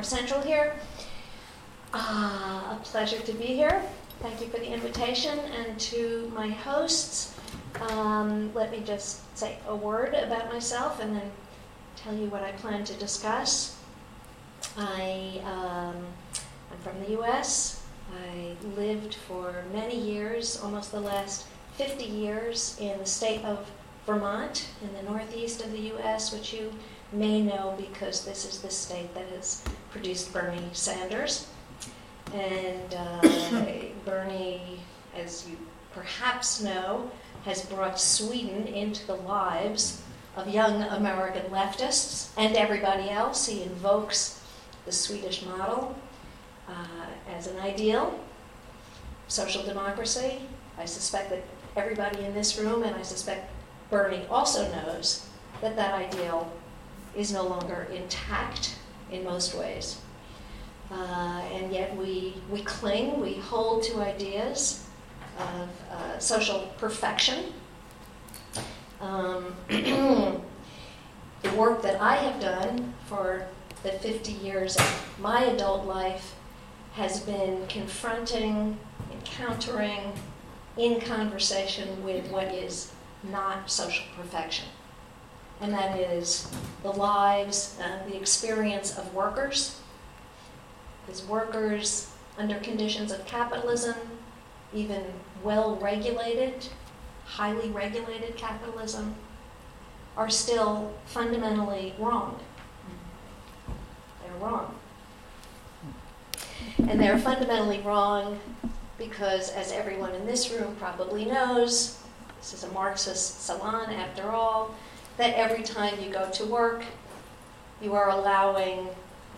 more central here. Ah, a pleasure to be here. Thank you for the invitation. And to my hosts, um, let me just say a word about myself and then tell you what I plan to discuss. I, um, I'm from the US. I lived for many years, almost the last 50 years, in the state of Vermont in the northeast of the US, which you may know because this is the state that has produced Bernie Sanders. And uh, Bernie, as you perhaps know, has brought Sweden into the lives of young American leftists and everybody else. He invokes the Swedish model uh, as an ideal, social democracy. I suspect that everybody in this room, and I suspect Bernie also knows, that that ideal is no longer intact in most ways. Uh, and yet we, we cling, we hold to ideas of uh, social perfection. Um, the work that I have done for the 50 years of my adult life has been confronting, encountering, in conversation with what is not social perfection. And that is the lives, uh, the experience of workers because workers, under conditions of capitalism, even well regulated, highly regulated capitalism, are still fundamentally wrong. They're wrong. And they're fundamentally wrong because, as everyone in this room probably knows, this is a Marxist salon after all, that every time you go to work, you are allowing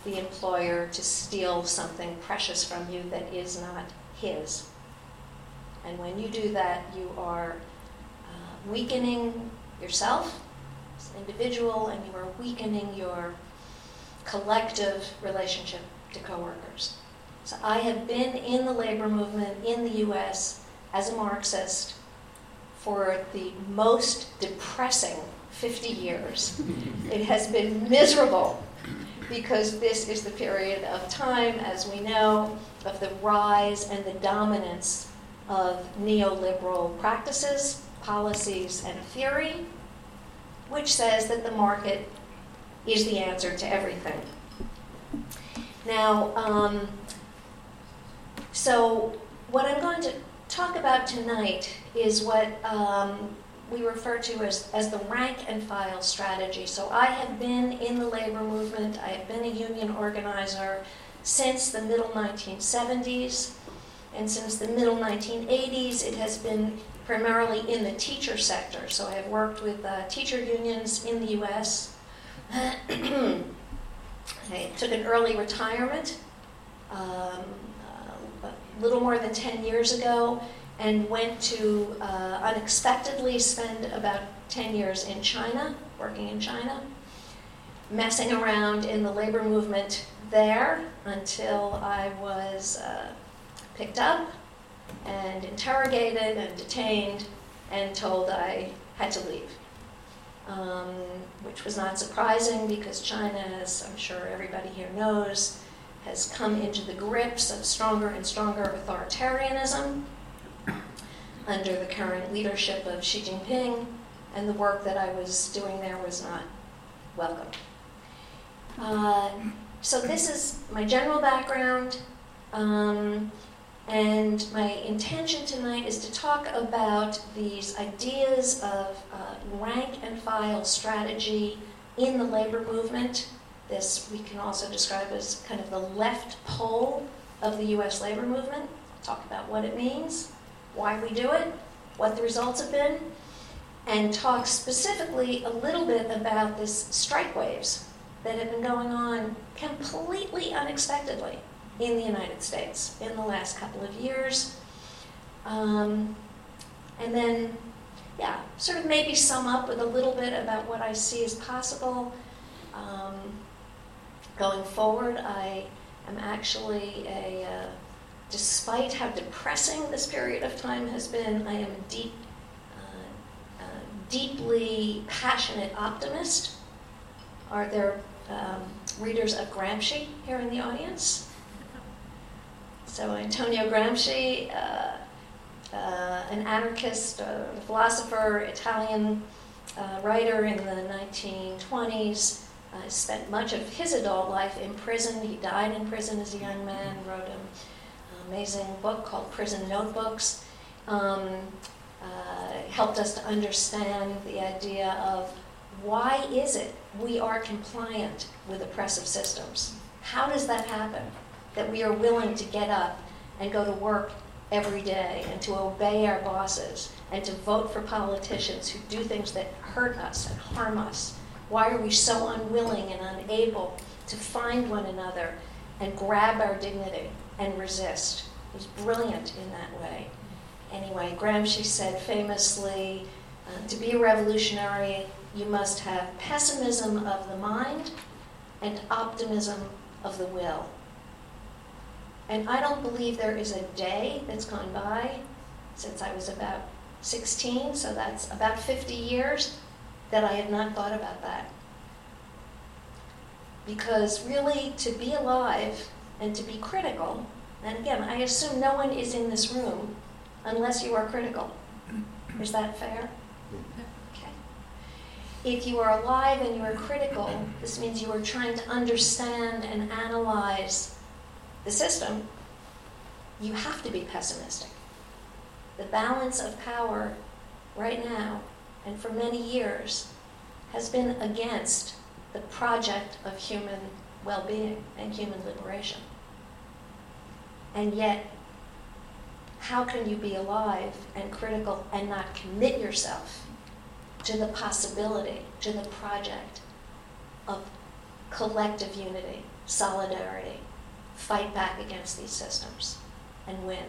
the employer to steal something precious from you that is not his. And when you do that, you are uh, weakening yourself as an individual and you are weakening your collective relationship to coworkers. So I have been in the labor movement in the US as a Marxist for the most depressing 50 years. it has been miserable because this is the period of time, as we know, of the rise and the dominance of neoliberal practices, policies, and theory, which says that the market is the answer to everything. Now, um, so what I'm going to talk about tonight is what um, we refer to as, as the rank and file strategy. So I have been in the labor movement, I have been a union organizer since the middle 1970s. And since the middle 1980s, it has been primarily in the teacher sector. So I have worked with uh, teacher unions in the US. I took an early retirement um, uh, a little more than 10 years ago and went to uh, unexpectedly spend about 10 years in China, working in China, messing around in the labor movement there until I was uh, picked up and interrogated and detained and told I had to leave. Um, which was not surprising because China, as I'm sure everybody here knows, has come into the grips of stronger and stronger authoritarianism under the current leadership of Xi Jinping, and the work that I was doing there was not welcome. Uh, so, this is my general background, um, and my intention tonight is to talk about these ideas of uh, rank and file strategy in the labor movement. This we can also describe as kind of the left pole of the US labor movement. talk about what it means why we do it, what the results have been, and talk specifically a little bit about this strike waves that have been going on completely unexpectedly in the United States in the last couple of years. Um, and then, yeah, sort of maybe sum up with a little bit about what I see as possible. Um, going forward, I am actually a, uh, despite how depressing this period of time has been, I am a deep, uh, uh, deeply passionate optimist. Are there um, readers of Gramsci here in the audience? So Antonio Gramsci, uh, uh, an anarchist, uh, philosopher, Italian uh, writer in the 1920s, uh, spent much of his adult life in prison. He died in prison as a young man, wrote an amazing book called Prison Notebooks. Um, uh, helped us to understand the idea of why is it we are compliant with oppressive systems? How does that happen? That we are willing to get up and go to work every day and to obey our bosses and to vote for politicians who do things that hurt us and harm us? Why are we so unwilling and unable to find one another and grab our dignity and resist? He's brilliant in that way. Anyway, Gramsci said famously uh, to be a revolutionary, you must have pessimism of the mind and optimism of the will. And I don't believe there is a day that's gone by since I was about 16, so that's about 50 years, that I have not thought about that. Because really, to be alive and to be critical, and again, I assume no one is in this room unless you are critical. Is that fair? Okay. If you are alive and you are critical, this means you are trying to understand and analyze the system, you have to be pessimistic. The balance of power right now and for many years has been against the project of human well being and human liberation. And yet, how can you be alive and critical and not commit yourself to the possibility, to the project of collective unity, solidarity, fight back against these systems and win.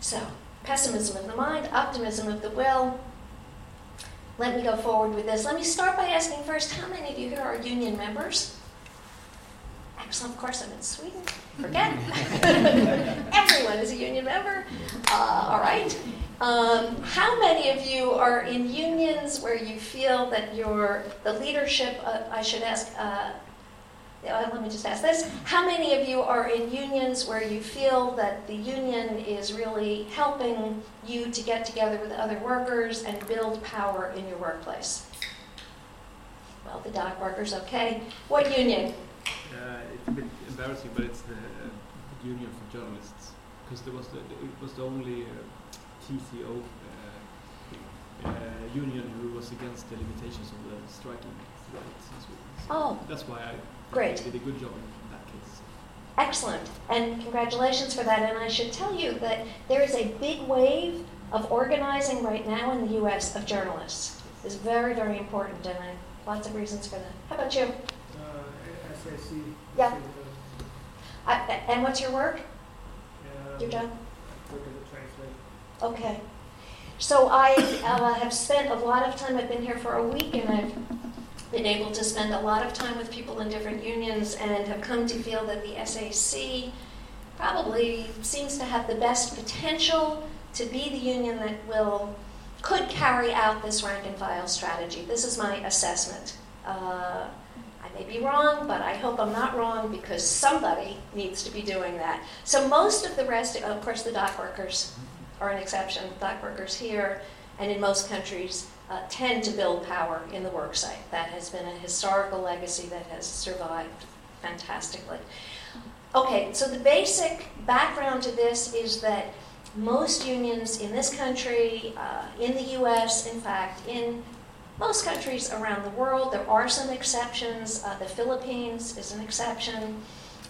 So, pessimism of the mind, optimism of the will. Let me go forward with this. Let me start by asking first how many of you here are union members? Excellent, of course, I'm in Sweden. Forget. Everyone is a union member. Uh, all right. Um, how many of you are in unions where you feel that your the leadership? Uh, I should ask. Uh, let me just ask this. How many of you are in unions where you feel that the union is really helping you to get together with other workers and build power in your workplace? Well, the dock workers, okay. What union? Uh, it's a bit embarrassing, but it's the uh, Union for Journalists, because there was the, it was the only uh, TCO uh, uh, union who was against the limitations of the striking rights in Sweden. So Oh. That's why I Great. did a good job in that case. Excellent, and congratulations for that. And I should tell you that there is a big wave of organizing right now in the U.S. of journalists. It's very, very important, and I, lots of reasons for that. How about you? SAC. Yeah. I, and what's your work? Um, Your job? Look at the translation. Okay. So I uh, have spent a lot of time. I've been here for a week, and I've been able to spend a lot of time with people in different unions, and have come to feel that the SAC probably seems to have the best potential to be the union that will could carry out this rank and file strategy. This is my assessment. Uh, may be wrong, but I hope I'm not wrong because somebody needs to be doing that. So most of the rest, of course, the dock workers are an exception. Dock workers here and in most countries uh, tend to build power in the worksite. That has been a historical legacy that has survived fantastically. Okay, so the basic background to this is that most unions in this country, uh, in the US, in fact, in most countries around the world, there are some exceptions. Uh, the Philippines is an exception.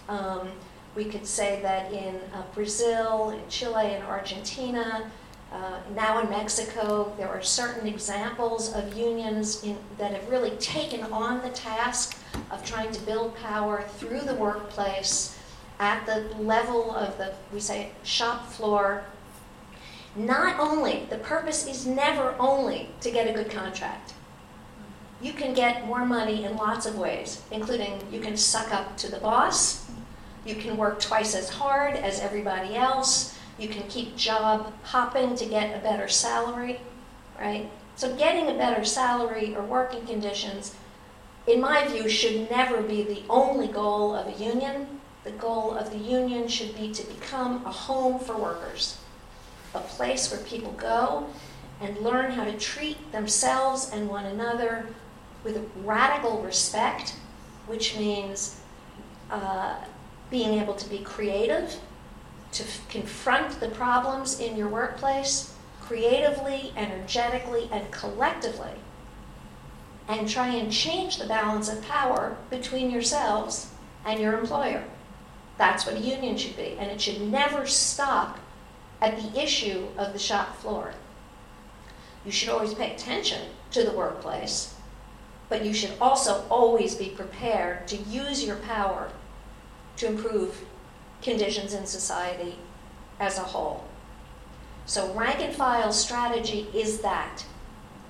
Um, we could say that in uh, Brazil, in Chile, in Argentina, uh, now in Mexico, there are certain examples of unions in, that have really taken on the task of trying to build power through the workplace at the level of the, we say, shop floor. Not only, the purpose is never only to get a good contract. you can get more money in lots of ways, including you can suck up to the boss, you can work twice as hard as everybody else, you can keep job hopping to get a better salary, right? So, getting a better salary or working conditions, in my view, should never be the only goal of a union. The goal of the union should be to become a home for workers, a place where people go and learn how to treat themselves and one another with radical respect, which means uh, being able to be creative, to f- confront the problems in your workplace creatively, energetically, and collectively, and try and change the balance of power between yourselves and your employer. That's what a union should be, and it should never stop at the issue of the shop floor. You should always pay attention to the workplace, but you should also always be prepared to use your power to improve conditions in society as a whole. So, rank and file strategy is that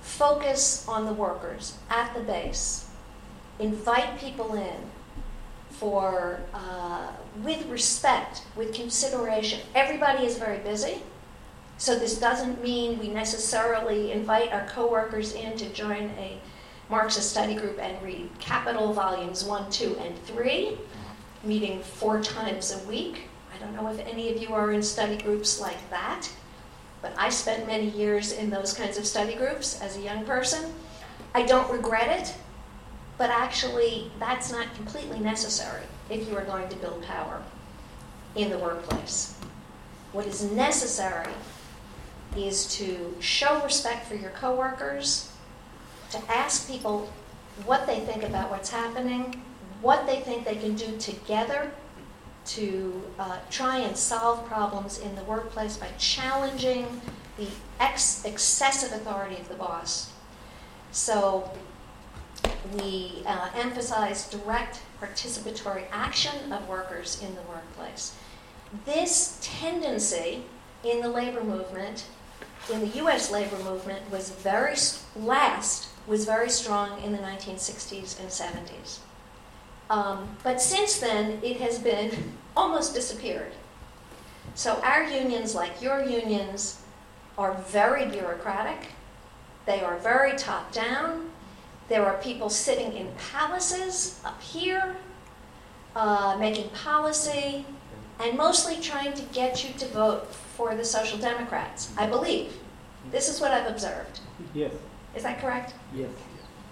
focus on the workers at the base, invite people in for uh, with respect, with consideration. Everybody is very busy, so this doesn't mean we necessarily invite our coworkers in to join a Marxist study group and read Capital Volumes 1, 2, and 3, meeting four times a week. I don't know if any of you are in study groups like that, but I spent many years in those kinds of study groups as a young person. I don't regret it, but actually, that's not completely necessary if you are going to build power in the workplace. What is necessary is to show respect for your coworkers, to ask people what they think about what's happening, what they think they can do together to uh, try and solve problems in the workplace by challenging the ex- excessive authority of the boss. So we uh, emphasize direct participatory action of workers in the workplace. This tendency in the labor movement, in the U.S. labor movement, was very last was very strong in the 1960s and 70s. Um, but since then, it has been almost disappeared. So our unions, like your unions, are very bureaucratic. They are very top down. There are people sitting in palaces up here, uh, making policy, and mostly trying to get you to vote for the Social Democrats, I believe. This is what I've observed. Yes. Is that correct? Yes.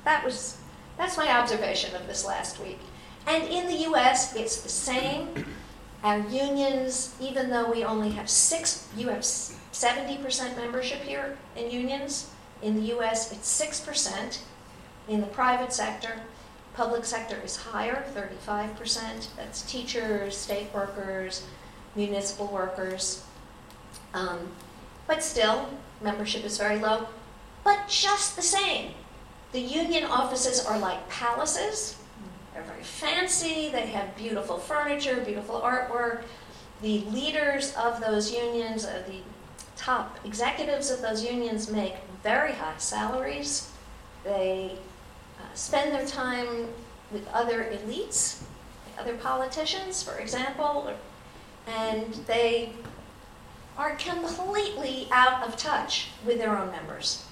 That was that's my observation of this last week. And in the US, it's the same. Our unions, even though we only have six, you have 70% membership here in unions. In the US, it's 6%. In the private sector, public sector is higher, 35%. That's teachers, state workers, municipal workers. Um, but still, membership is very low. But just the same, the union offices are like palaces. They're very fancy, they have beautiful furniture, beautiful artwork. The leaders of those unions, uh, the top executives of those unions, make very high salaries. They spend their time with other elites, other politicians, for example, and they are completely out of touch with their own members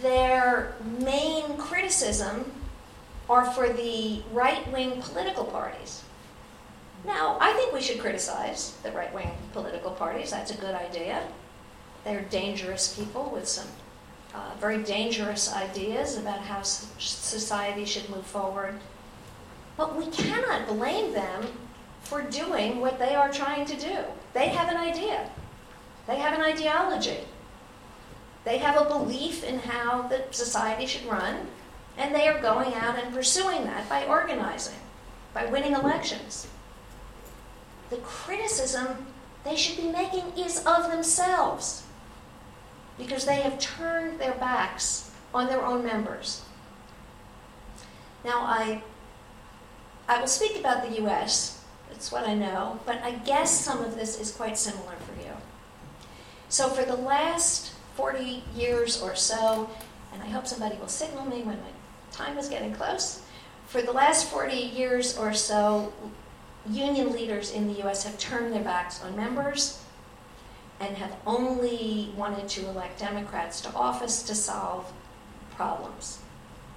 their main criticism are for the right wing political parties. Now, I think we should criticize the right wing political parties. That's a good idea. They're dangerous people with some uh, very dangerous ideas about how society should move forward. But we cannot blame them for doing what they are trying to do. They have an idea, they have an ideology. They have a belief in how the society should run, and they are going out and pursuing that by organizing, by winning elections. The criticism they should be making is of themselves because they have turned their backs on their own members. Now, I, I will speak about the US, that's what I know, but I guess some of this is quite similar for you. So, for the last 40 years or so, and I hope somebody will signal me when my time is getting close. For the last 40 years or so, union leaders in the US have turned their backs on members and have only wanted to elect Democrats to office to solve problems.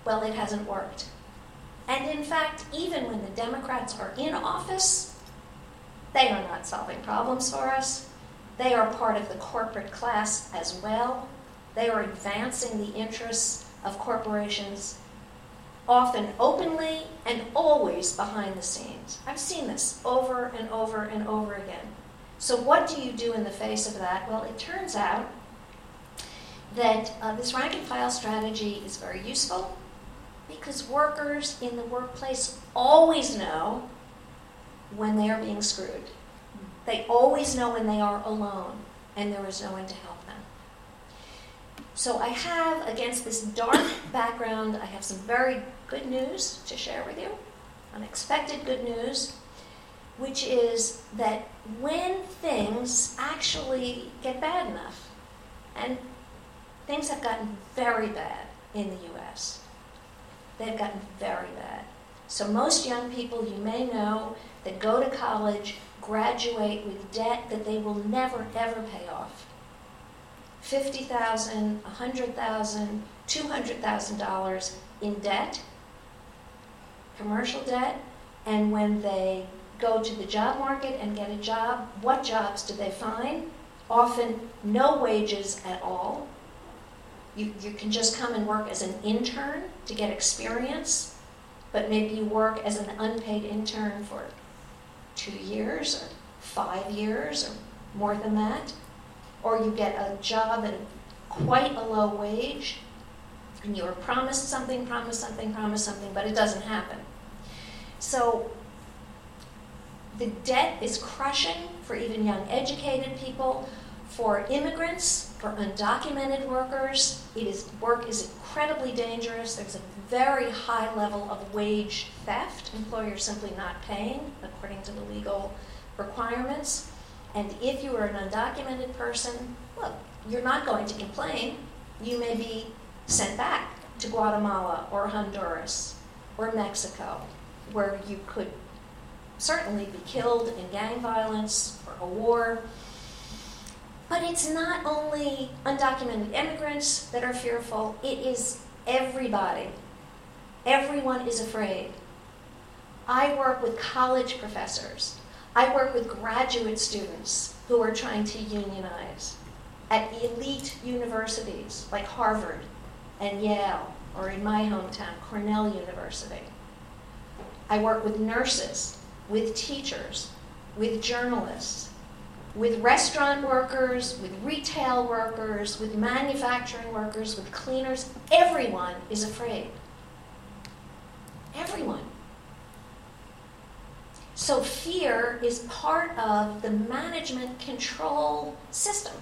Well, it hasn't worked. And in fact, even when the Democrats are in office, they are not solving problems for us. They are part of the corporate class as well. They are advancing the interests of corporations, often openly and always behind the scenes. I've seen this over and over and over again. So, what do you do in the face of that? Well, it turns out that uh, this rank and file strategy is very useful because workers in the workplace always know when they are being screwed. They always know when they are alone and there is no one to help them. So I have, against this dark background, I have some very good news to share with you, unexpected good news, which is that when things actually get bad enough, and things have gotten very bad in the US, they've gotten very bad. So most young people you may know that go to college graduate with debt that they will never ever pay off. $50,000, $100,000, $200,000 in debt, commercial debt, and when they go to the job market and get a job, what jobs do they find? Often no wages at all. You, you can just come and work as an intern to get experience, but maybe you work as an unpaid intern for two years or five years or more than that. Or you get a job at quite a low wage and you are promised something, promised something, promised something, but it doesn't happen. So the debt is crushing for even young educated people, for immigrants, for undocumented workers. It is work is incredibly dangerous. There's a very high level of wage theft, employers simply not paying according to the legal requirements. And if you are an undocumented person, well, you're not going to complain. You may be sent back to Guatemala or Honduras or Mexico, where you could certainly be killed in gang violence or a war. But it's not only undocumented immigrants that are fearful, it is everybody. Everyone is afraid. I work with college professors. I work with graduate students who are trying to unionize at elite universities like Harvard and Yale, or in my hometown, Cornell University. I work with nurses with teachers, with journalists, with restaurant workers, with retail workers, with manufacturing workers, with cleaners. Everyone is afraid. Everyone. So, fear is part of the management control system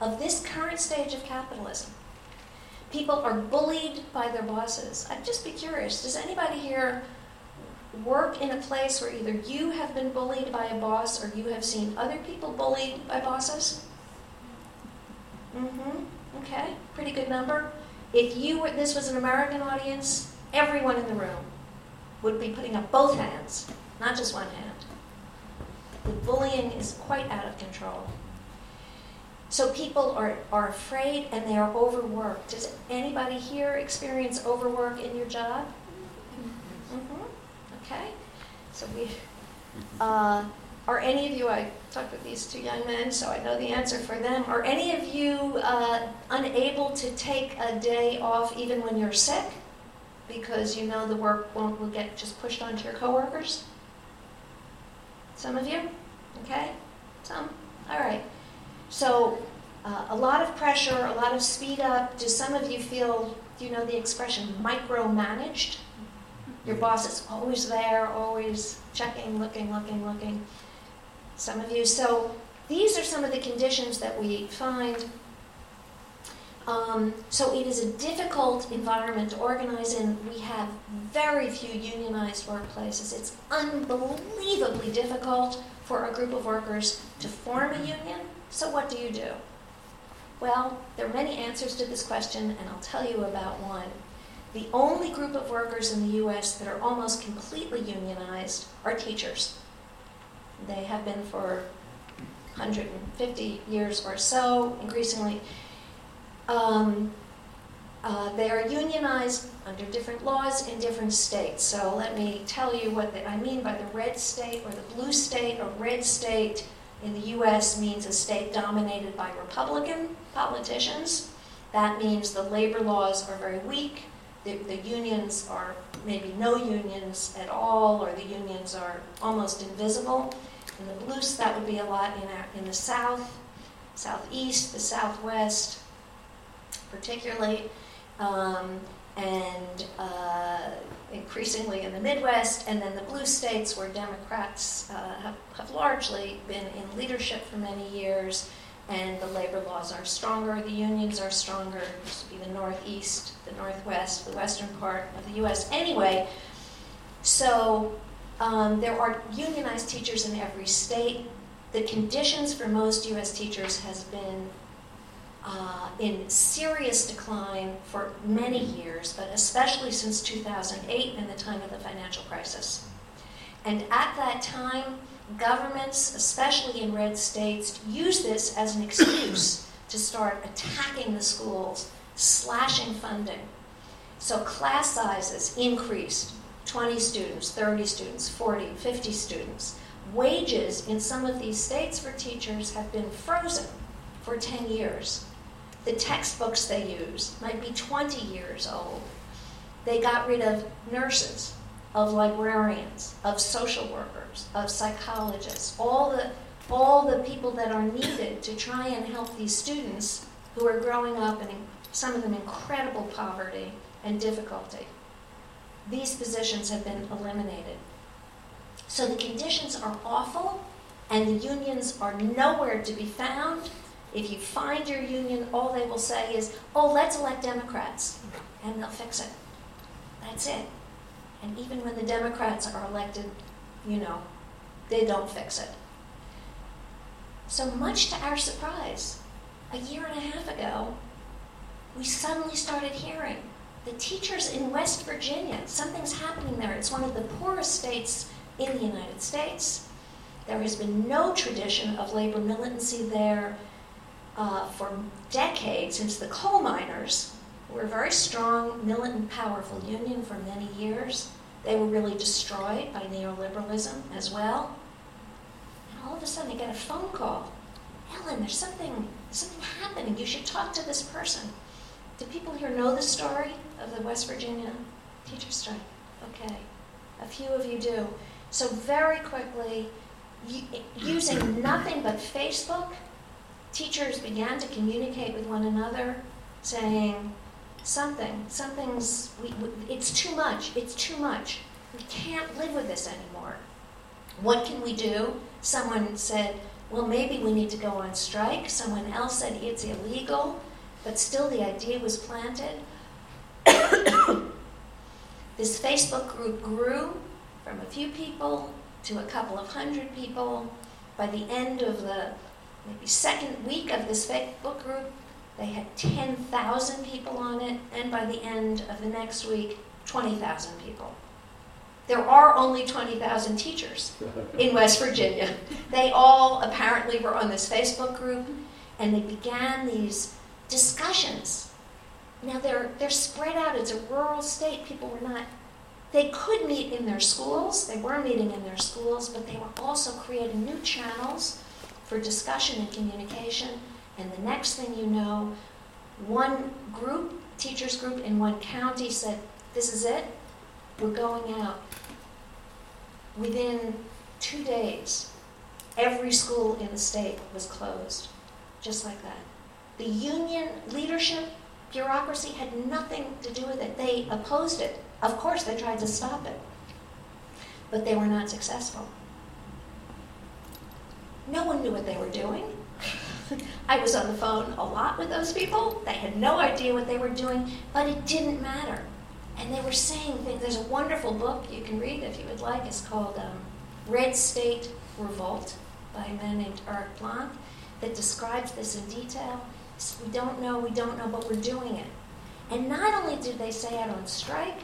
of this current stage of capitalism. People are bullied by their bosses. I'd just be curious does anybody here work in a place where either you have been bullied by a boss or you have seen other people bullied by bosses? Mm-hmm. Okay, pretty good number. If you were, this was an American audience, everyone in the room would be putting up both hands, not just one hand. The bullying is quite out of control. So people are, are afraid and they are overworked. Does anybody here experience overwork in your job? Okay? So we, uh, are any of you, I talked with these two young men, so I know the answer for them. Are any of you uh, unable to take a day off even when you're sick because you know the work won't will get just pushed onto your coworkers? Some of you? Okay? Some? All right. So uh, a lot of pressure, a lot of speed up. Do some of you feel, do you know the expression micromanaged? Your boss is always there, always checking, looking, looking, looking. Some of you. So these are some of the conditions that we find. Um, so it is a difficult environment to organize in. We have very few unionized workplaces. It's unbelievably difficult for a group of workers to form a union. So what do you do? Well, there are many answers to this question, and I'll tell you about one. The only group of workers in the US that are almost completely unionized are teachers. They have been for 150 years or so, increasingly. Um, uh, they are unionized under different laws in different states. So let me tell you what the, I mean by the red state or the blue state. A red state in the US means a state dominated by Republican politicians. That means the labor laws are very weak. The, the unions are maybe no unions at all, or the unions are almost invisible. In the blue, that would be a lot in, our, in the south, southeast, the southwest, particularly um, and uh, increasingly in the Midwest, and then the blue states where Democrats uh, have, have, largely been in leadership for many years, and the labor laws are stronger, the unions are stronger. This would be the Northeast, the Northwest, the western part of the U.S. Anyway, so um, there are unionized teachers in every state. The conditions for most U.S. teachers has been uh, in serious decline for many years, but especially since 2008 and the time of the financial crisis. And at that time, governments, especially in red states, use this as an excuse to start attacking the schools, slashing funding. So class sizes increased 20 students, 30 students, 40, 50 students. Wages in some of these states for teachers have been frozen for 10 years. The textbooks they use might be 20 years old. They got rid of nurses, of librarians, of social workers, of psychologists, all the, all the people that are needed to try and help these students who are growing up in some of them incredible poverty and difficulty. These positions have been eliminated. So the conditions are awful, and the unions are nowhere to be found if you find your union, all they will say is, oh, let's elect Democrats, and they'll fix it. That's it. And even when the Democrats are elected, you know, they don't fix it. So much to our surprise, a year and a half ago, we suddenly started hearing the teachers in West Virginia, something's happening there. It's one of the poorest states in the United States. There has been no tradition of labor militancy there uh, for decades, since the coal miners were a very strong, militant, powerful union for many years. They were really destroyed by neoliberalism as well. And all of a sudden, I get a phone call. Ellen, there's something, something happening. You should talk to this person. Do people here know the story of the West Virginia teacher strike? Okay. A few of you do. So, very quickly, using nothing but Facebook, teachers began to communicate with one another, saying, something, something's, we, we, it's too much, it's too much. We can't live with this anymore. What can we do? Someone said, well, maybe we need to go on strike. Someone else said it's illegal, but still the idea was planted. this Facebook group grew from a few people to a couple of hundred people. By the end of the maybe second week of this Facebook group, they had 10,000 people on it, and by the end of the next week, 20,000 people. There are only 20,000 teachers in West Virginia. They all apparently were on this Facebook group, and they began these discussions. Now they're, they're spread out, it's a rural state. People were not, they could meet in their schools, they were meeting in their schools, but they were also creating new channels for discussion and communication. And the next thing you know, one group, teachers group in one county said, This is it, we're going out. Within two days, every school in the state was closed, just like that. The union leadership, bureaucracy had nothing to do with it. They opposed it. Of course, they tried to stop it, but they were not successful. No one knew what they were doing. I was on the phone a lot with those people. They had no idea what they were doing, but it didn't matter. And they were saying things. There's a wonderful book you can read if you would like. It's called um, Red State Revolt by a man named Eric Blanc that describes this in detail. S- We don't know, we don't know, but we're doing it. And not only did they say out on strike,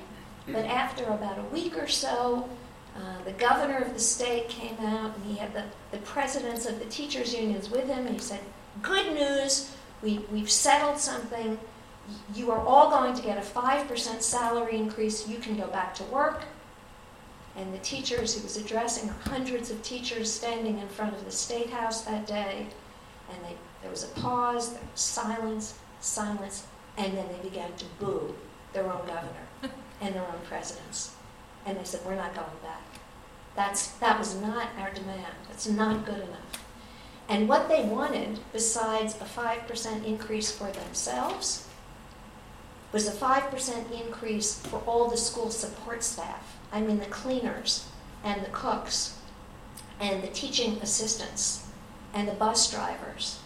but after about a week or so, uh, the governor of the state came out and he had the, the presidents of the teachers' unions with him and he said, Good news, we, we've settled something. You are all going to get a 5% salary increase. You can go back to work. And the teachers, he was addressing hundreds of teachers standing in front of the State House that day. And they, there was a pause, there was silence, silence, and then they began to boo their own governor and their own presidents. And they said, We're not going back. That's, that was not our demand. That's not good enough. And what they wanted, besides a 5% increase for themselves, was a 5% increase for all the school support staff. I mean, the cleaners and the cooks and the teaching assistants and the bus drivers.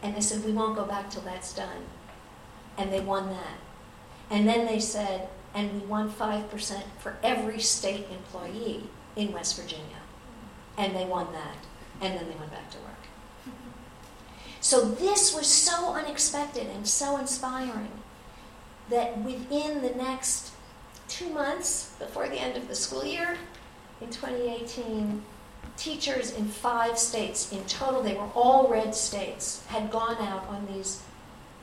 And they said, We won't go back till that's done. And they won that. And then they said, And we want 5% for every state employee in West Virginia. And they won that. And then they went back to work. So this was so unexpected and so inspiring that within the next two months before the end of the school year, in 2018, teachers in five states, in total, they were all red states, had gone out on these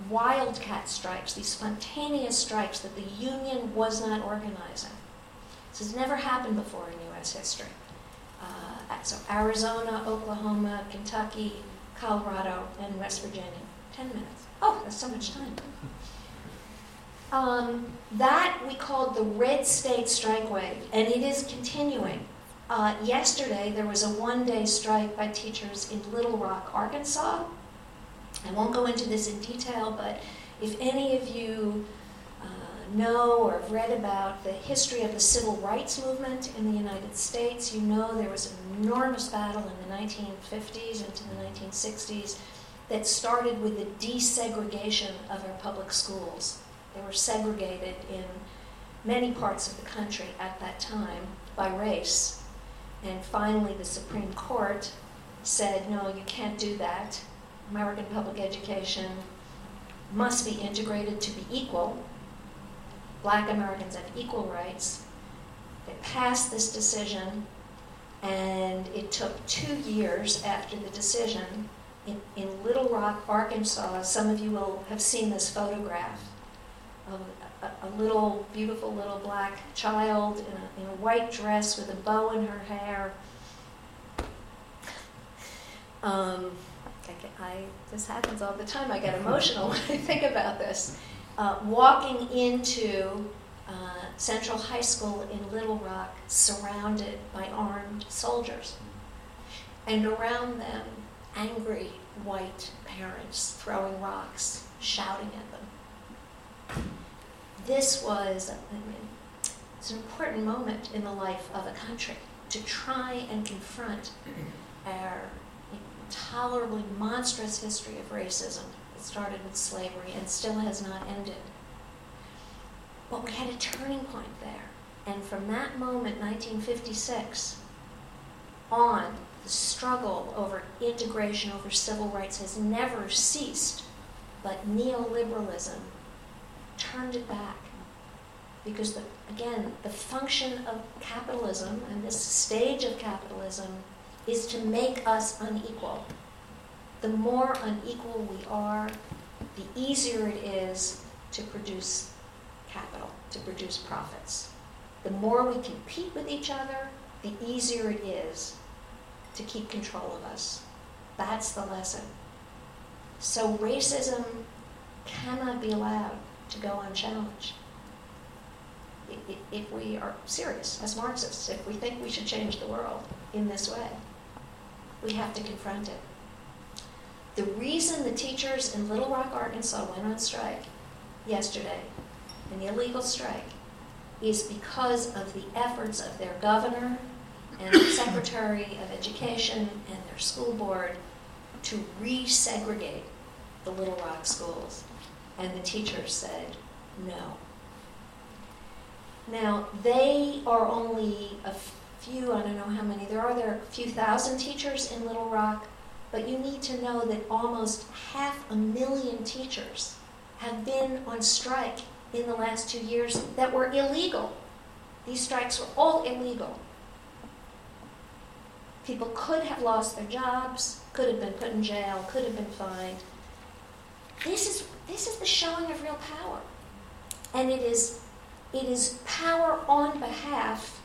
wildcat strikes, these spontaneous strikes that the union was not organizing. This has never happened before in U.S. history. Uh, so Arizona, Oklahoma, Kentucky, Colorado, and West Virginia. Ten minutes. Oh, that's so much time. Um, that we called the Red State Strike Wave, and it is continuing. Uh, yesterday, there was a one day strike by teachers in Little Rock, Arkansas. I won't go into this in detail, but if any of you know or have read about the history of the civil rights movement in the United States, you know there was an enormous battle in the 1950s into the 1960s that started with the desegregation of our public schools. They were segregated in many parts of the country at that time by race. And finally, the Supreme Court said, no, you can't do that. American public education must be integrated to be equal. Black Americans have equal rights. They passed this decision, and it took two years after the decision. In, in Little Rock, Arkansas, some of you will have seen this photograph of a, a little, beautiful little black child in a, in a white dress with a bow in her hair. Um, I, I, this happens all the time. I get emotional when I think about this. Uh, walking into uh, Central High School in Little Rock, surrounded by armed soldiers, and around them, angry white parents throwing rocks, shouting at them. This was I mean, it's an important moment in the life of a country to try and confront our intolerably monstrous history of racism started with slavery and still has not ended. But we had a turning point there. And from that moment, 1956, on, the struggle over integration, over civil rights has never ceased. But neoliberalism turned it back. Because, the, again, the function of capitalism and this stage of capitalism is to make us unequal. The more unequal we are, the easier it is to produce capital, to produce profits. The more we compete with each other, the easier it is to keep control of us. That's the lesson. So racism cannot be allowed to go unchallenged. If we are serious as Marxists, if we think we should change the world in this way, we have to confront it. The reason the teachers in Little Rock, Arkansas went on strike yesterday, an illegal strike, is because of the efforts of their governor and the Secretary of Education and their school board to resegregate the Little Rock schools. And the teachers said no. Now, they are only a few, I don't know how many, there are there a few thousand teachers in Little Rock, but you need to know that almost half a million teachers have been on strike in the last two years that were illegal. These strikes were all illegal. People could have lost their jobs, could have been put in jail, could have been fined. This is, this is the showing of real power. And it is, it is power on behalf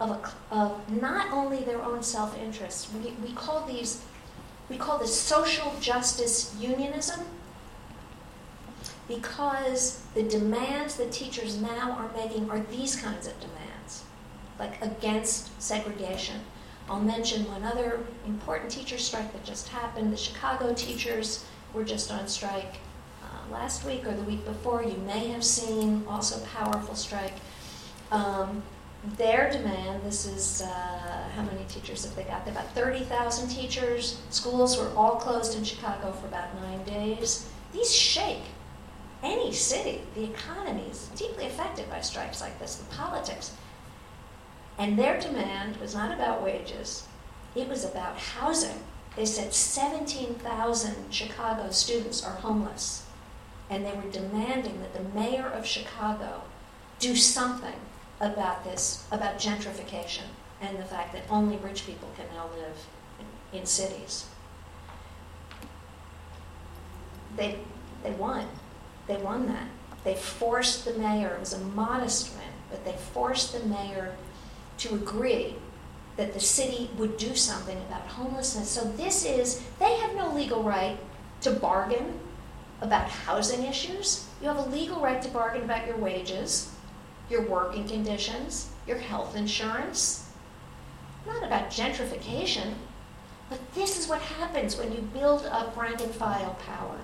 of, a, of not only their own self interest. We, we, call these, we call this social justice unionism because the demands that teachers now are making are these kinds of demands, like against segregation. I'll mention one other important teacher strike that just happened. The Chicago teachers were just on strike uh, last week or the week before. You may have seen also powerful strike. Um, their demand, this is uh, how many teachers have they got? They've got 30,000 teachers. Schools were all closed in Chicago for about nine days. These shake any city. The economy is deeply affected by strikes like this, the politics. And their demand was not about wages, it was about housing. They said 17,000 Chicago students are homeless. And they were demanding that the mayor of Chicago do something about this, about gentrification and the fact that only rich people can now live in, in cities. They, they won. They won that. They forced the mayor, it was a modest win, but they forced the mayor to agree that the city would do something about homelessness. So this is, they have no legal right to bargain about housing issues. You have a legal right to bargain about your wages, your working conditions, your health insurance. Not about gentrification, but this is what happens when you build up rank and file power.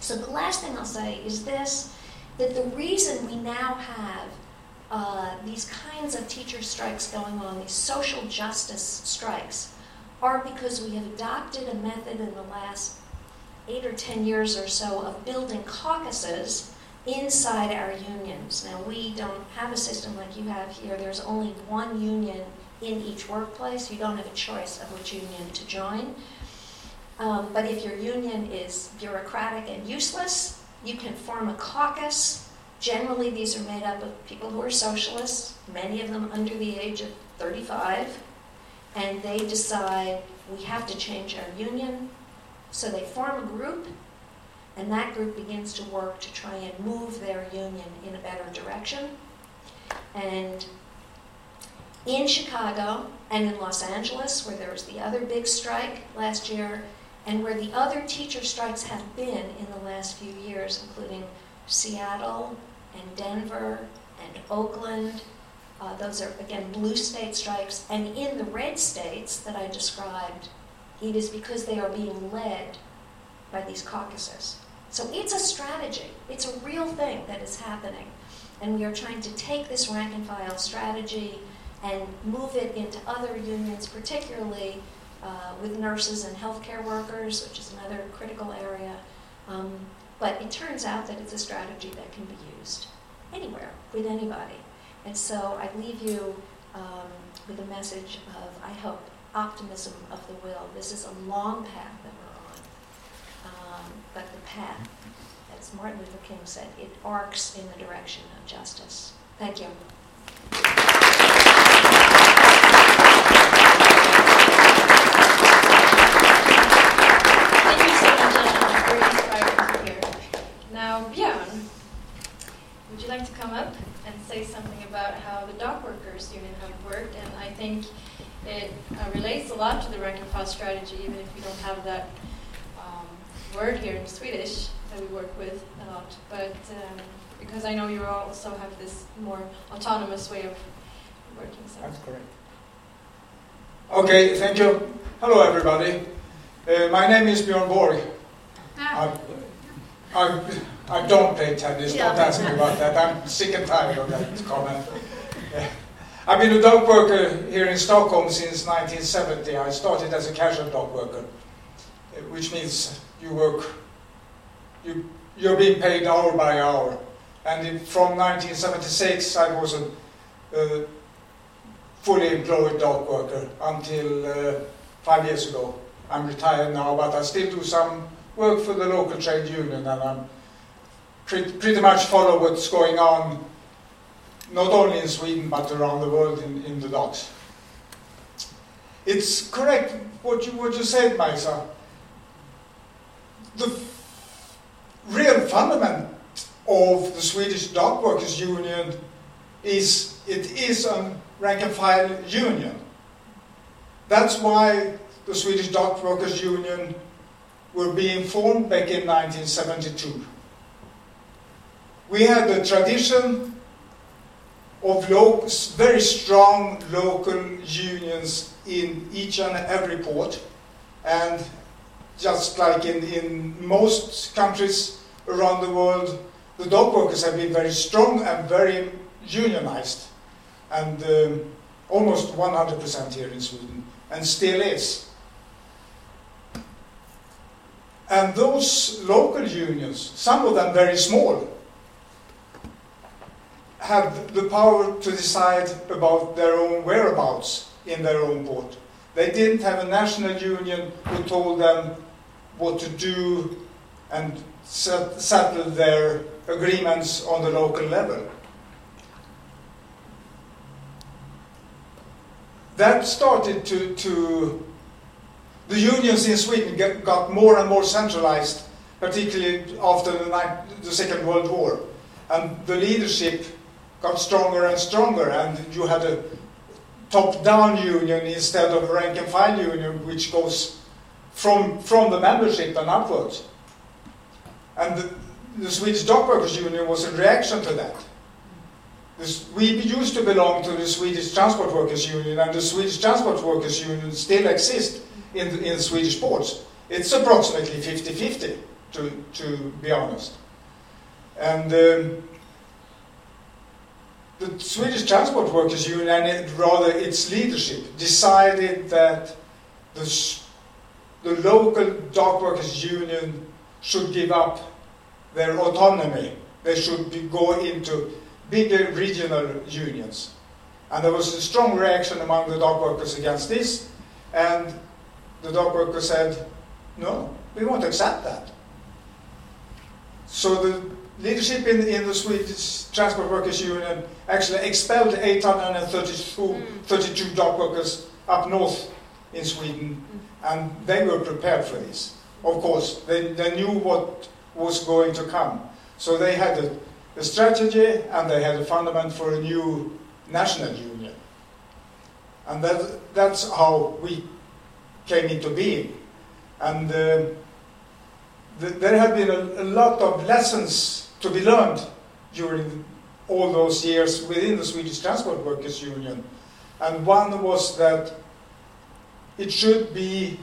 So the last thing I'll say is this that the reason we now have uh, these kinds of teacher strikes going on, these social justice strikes, are because we have adopted a method in the last eight or ten years or so of building caucuses inside our unions. Now, we don't have a system like you have here. There's only one union in each workplace. You don't have a choice of which union to join. Um, but if your union is bureaucratic and useless, you can form a caucus. Generally, these are made up of people who are socialists, many of them under the age of 35, and they decide we have to change our union. So they form a group, and that group begins to work to try and move their union in a better direction. And in Chicago and in Los Angeles, where there was the other big strike last year, and where the other teacher strikes have been in the last few years, including Seattle and Denver and Oakland. Uh, those are, again, blue state strikes. And in the red states that I described, it is because they are being led by these caucuses. So it's a strategy, it's a real thing that is happening. And we are trying to take this rank and file strategy and move it into other unions, particularly uh, with nurses and healthcare workers, which is another critical area. Um, but it turns out that it's a strategy that can be used anywhere with anybody. And so I leave you um, with a message of, I hope, optimism of the will. This is a long path that we're on. Um, but the path, as Martin Luther King said, it arcs in the direction of justice. Thank you. Thank you so much, Anna. Very inspiring to hear. Now, Björn, would you like to come up and say something about how the dock workers union have worked? And I think it uh, relates a lot to the rank and file strategy, even if we don't have that word here in Swedish that we work with a lot. But um, because I know you also have this more autonomous way of working. So. That's correct. Okay, thank you. Hello, everybody. Uh, my name is Björn Borg. Ah. I, I, I don't play tennis, yeah. don't ask me about that. I'm sick and tired of that comment. Yeah. I've been a dog worker here in Stockholm since 1970. I started as a casual dog worker, uh, which means you work, you, you're being paid hour by hour. And in, from 1976, I was a, fully employed dock worker until uh, five years ago I'm retired now, but I still do some work for the local trade union, and I'm pretty, pretty much follow what's going on, not only in Sweden but around the world in, in the docks. It's correct what you what you said, Maisa. The real fundament of the Swedish Dock Workers Union is it is a rank and file union. That's why the Swedish Dock Workers Union were being formed back in 1972. We had the tradition of lo- very strong local unions in each and every port, and just like in, in most countries around the world, the dock workers have been very strong and very unionized, and um, almost 100% here in Sweden, and still is. And those local unions, some of them very small, have the power to decide about their own whereabouts in their own port. They didn't have a national union who told them what to do and set, settle their agreements on the local level. That started to, to the unions in Sweden get, got more and more centralized, particularly after the, the Second World War. And the leadership got stronger and stronger, and you had a top-down union instead of rank and file union, which goes from, from the membership and upwards. And the, the Swedish Dock Workers Union was a reaction to that. This, we used to belong to the Swedish Transport Workers Union, and the Swedish Transport Workers Union still exists in the, in Swedish ports. It's approximately 50-50, to, to be honest. And um, the Swedish Transport Workers Union, and it, rather its leadership, decided that the, the local dock workers union should give up their autonomy. They should be, go into bigger regional unions. And there was a strong reaction among the dock workers against this, and the dock workers said, no, we won't accept that. So the leadership in, in the Swedish Transport Workers Union actually expelled 832 mm. 32 dock workers up north in Sweden, mm. and they were prepared for this. Of course, they, they knew what was going to come. So they had a, a strategy and they had a fundament for a new national union. And that, that's how we came into being. And uh, th- there have been a, a lot of lessons to be learned during all those years within the Swedish Transport Workers Union. And one was that it should be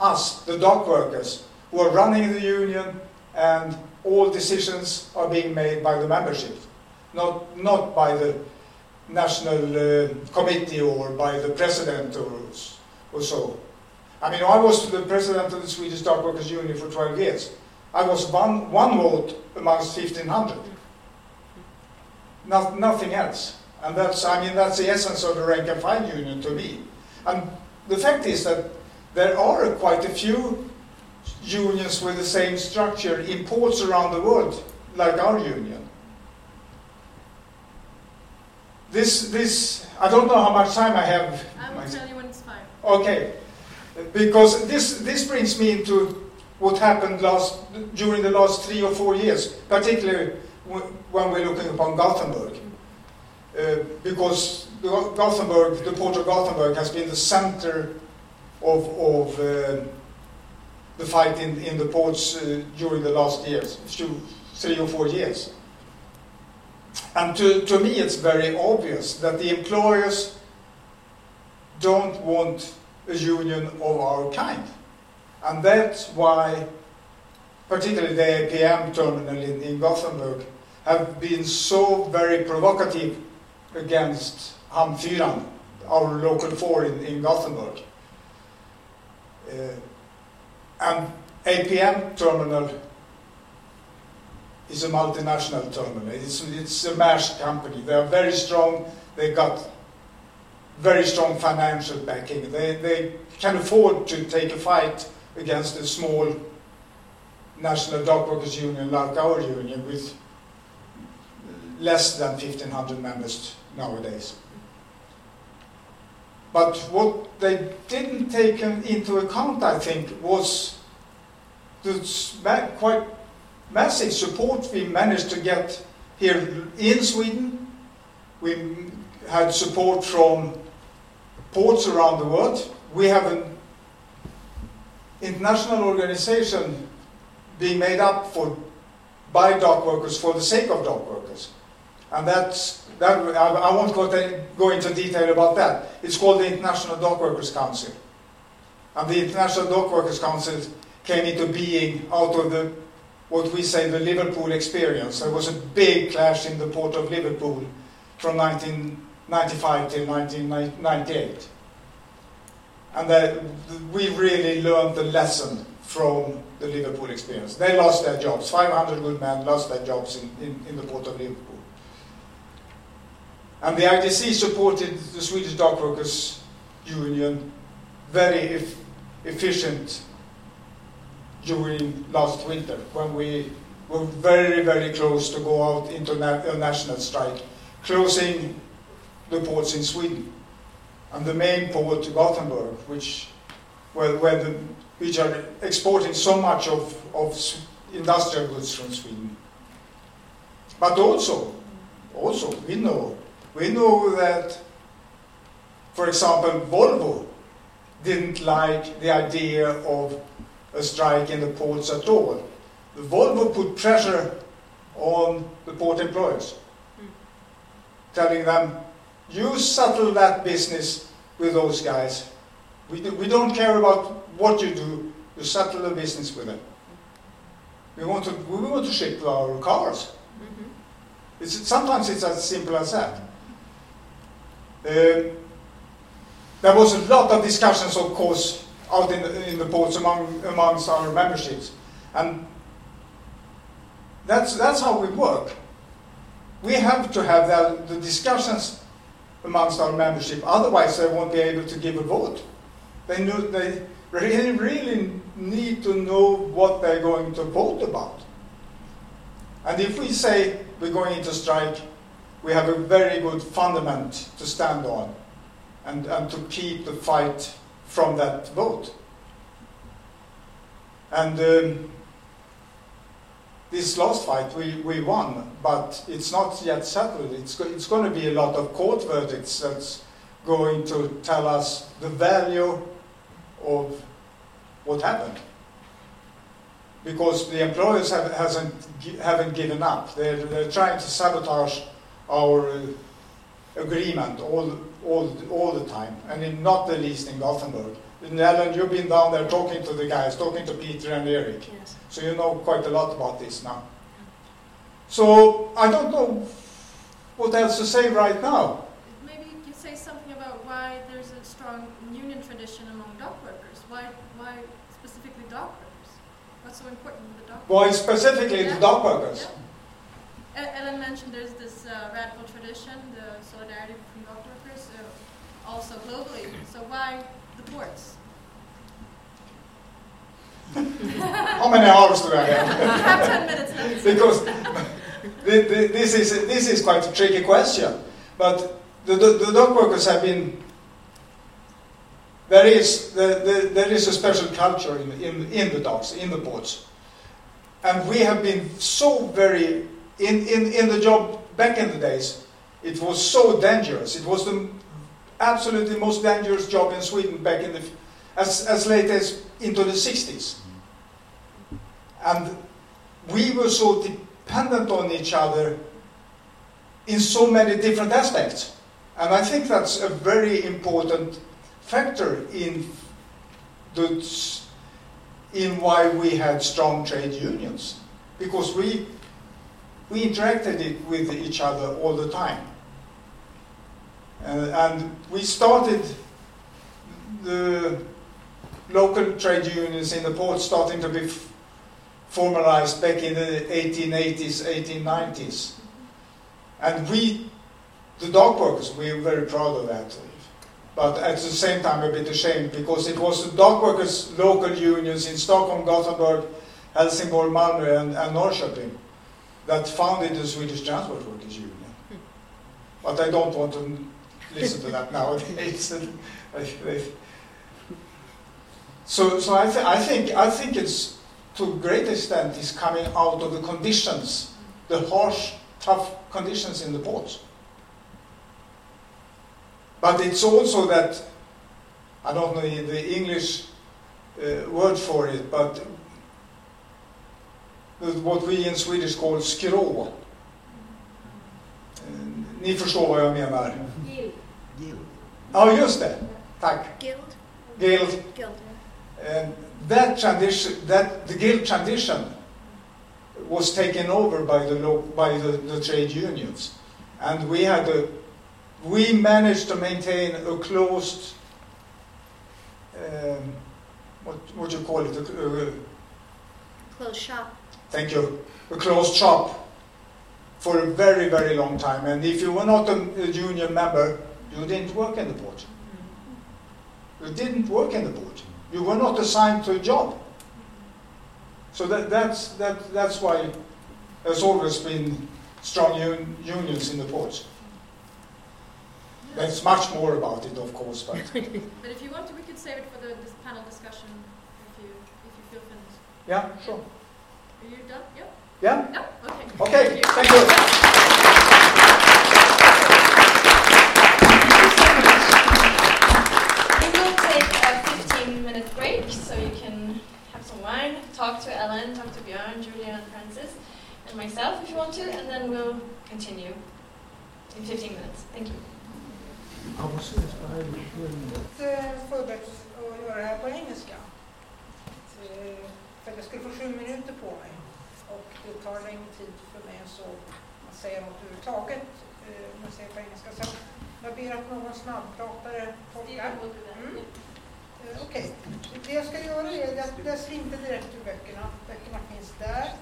us, the dock workers, who are running the union, and all decisions are being made by the membership, not, not by the national uh, committee or by the president or, or so. I mean, I was the president of the Swedish Dock Workers Union for 12 years. I was one, one vote amongst 1,500. No, nothing else. And that's, I mean, that's the essence of the rank and file union to me. And the fact is that there are quite a few unions with the same structure in ports around the world, like our union. This, this, I don't know how much time I have. I will tell you when it's fine. Okay, because this, this brings me into what happened last, during the last three or four years, particularly when we're looking upon Gothenburg. Uh, because Gothenburg, the port of Gothenburg has been the center of, of uh, the fight in, in the ports uh, during the last years, few, three or four years. And to, to me, it's very obvious that the employers don't want a union of our kind. And that's why, particularly the APM terminal in, in Gothenburg, have been so very provocative against Hamnfyran, our local four in, in Gothenburg. Uh, and APM terminal is a multinational terminal. It's, it's a Maersk company. They are very strong. They got very strong financial backing. They, they can afford to take a fight against a small national dock workers union like our union with less than 1,500 members nowadays. But what they didn't take into account, I think, was the quite massive support we managed to get here in Sweden. We had support from ports around the world. We have an international organization being made up for by dock workers for the sake of dock workers. And that's, that, I, I won't go, to, go into detail about that. It's called the International Dock Workers Council. And the International Dock Workers Council came into being out of the, what we say, the Liverpool experience. There was a big clash in the port of Liverpool from 1995 till 1998. And we really learned the lesson from the Liverpool experience. They lost their jobs. 500 good men lost their jobs in, in, in the port of Liverpool. And the IDC supported the Swedish Dock Workers Union very e efficient during last winter when we were very, very close to go out into a national strike, closing the ports in Sweden. And the main port, Gothenburg, which, where, where the which are exporting so much of, of industrial goods from Sweden. But also, also we know, we know that, for example, Volvo didn't like the idea of a strike in the ports at all. The Volvo put pressure on the port employers, mm. telling them, you settle that business with those guys. We, do, we don't care about what you do, you settle the business with them. We want to, we want to ship our cars. Mm-hmm. It's, sometimes it's as simple as that. Um, there was a lot of discussions, of course, out in the, in the ports among, amongst our memberships. And that's, that's how we work. We have to have the, the discussions amongst our membership, otherwise they won't be able to give a vote. They, they, really, really need to know what they're going to vote about. And if we say we're going into strike, we have a very good fundament to stand on and, and to keep the fight from that vote. And um, this last fight we, we won, but it's not yet settled. It's, it's going to be a lot of court verdicts that's going to tell us the value of what happened. Because the employers have, hasn't, haven't given up. They're, they're trying to sabotage our uh, agreement all, all, all the time, and in, not the least in Gothenburg. In Ellen, you've been down there talking to the guys, talking to Peter and Eric. Yes. So you know quite a lot about this now. So I don't know what else to say right now. Maybe you say something about why there's a strong union tradition among dock workers. Why, why specifically dock workers? What's so important with the dock workers? Why specifically yeah. the dock workers? Yeah. Ellen mentioned there's this uh, radical tradition, the solidarity between dock workers, uh, also globally. So why the ports? How many hours do I have? have 10 minutes left. because this is, this is quite a tricky question. But the, the, the dock workers have been there is, the, the, there is a special culture in, in, in the docks, in the ports. And we have been so very, in, in, in the job back in the days, it was so dangerous. It was the absolutely most dangerous job in Sweden back in the, as, as late as into the 60s. And we were so dependent on each other in so many different aspects. And I think that's a very important factor in the in why we had strong trade unions because we we interacted it with each other all the time uh, and we started the local trade unions in the port starting to be formalized back in the 1880s 1890s and we the dock workers we are very proud of that but at the same time a bit ashamed because it was the dock workers' local unions in Stockholm, Gothenburg, Helsingborg, Malmö, and, and Norrköping that founded the Swedish Transport Workers Union. Hmm. But I don't want to listen to that nowadays. so, so I, th- I think I think it's to a great extent is coming out of the conditions, the harsh, tough conditions in the ports. But it's also that, I don't know the, the English uh, word for it, but what we in Swedish call skrå. Eh, Ni förstår vad jag menar. Guild. Ja, just det. Tack. Guild. Guild. Guild. And that tradition, that the guild tradition was taken over by the by the, the trade unions, and we had a, we managed to maintain a closed, um, what what you call it, a, uh, Closed shop. thank you, a closed shop for a very very long time. And if you were not a, a union member, you didn't work in the port. You didn't work in the port. You were not assigned to a job. So that, that's, that, that's why there's always been strong un, unions in the ports. There's much more about it, of course, but But if you want to, we could save it for the this panel discussion if you if you feel finished. yeah, sure. Are you done? Yep. Yeah? Yep. Okay. Okay, Thank thank you. So you can have some wine, talk to Ellen, talk to Björn, Julia, and Frances, and myself if you want to, and then we'll continue in 15 minutes. Thank you. förberett att göra det här på engelska. Eh, För att jag skulle få sju minuter på mig. Och det tar längre tid för mig än så att säga något överhuvudtaget eh, om jag säger på engelska. Så jag ber att någon snabbpratare tolkar. Mm. Okej, Okej, det jag ska göra är att läsa inte direkt ur böckerna. Böckerna finns där.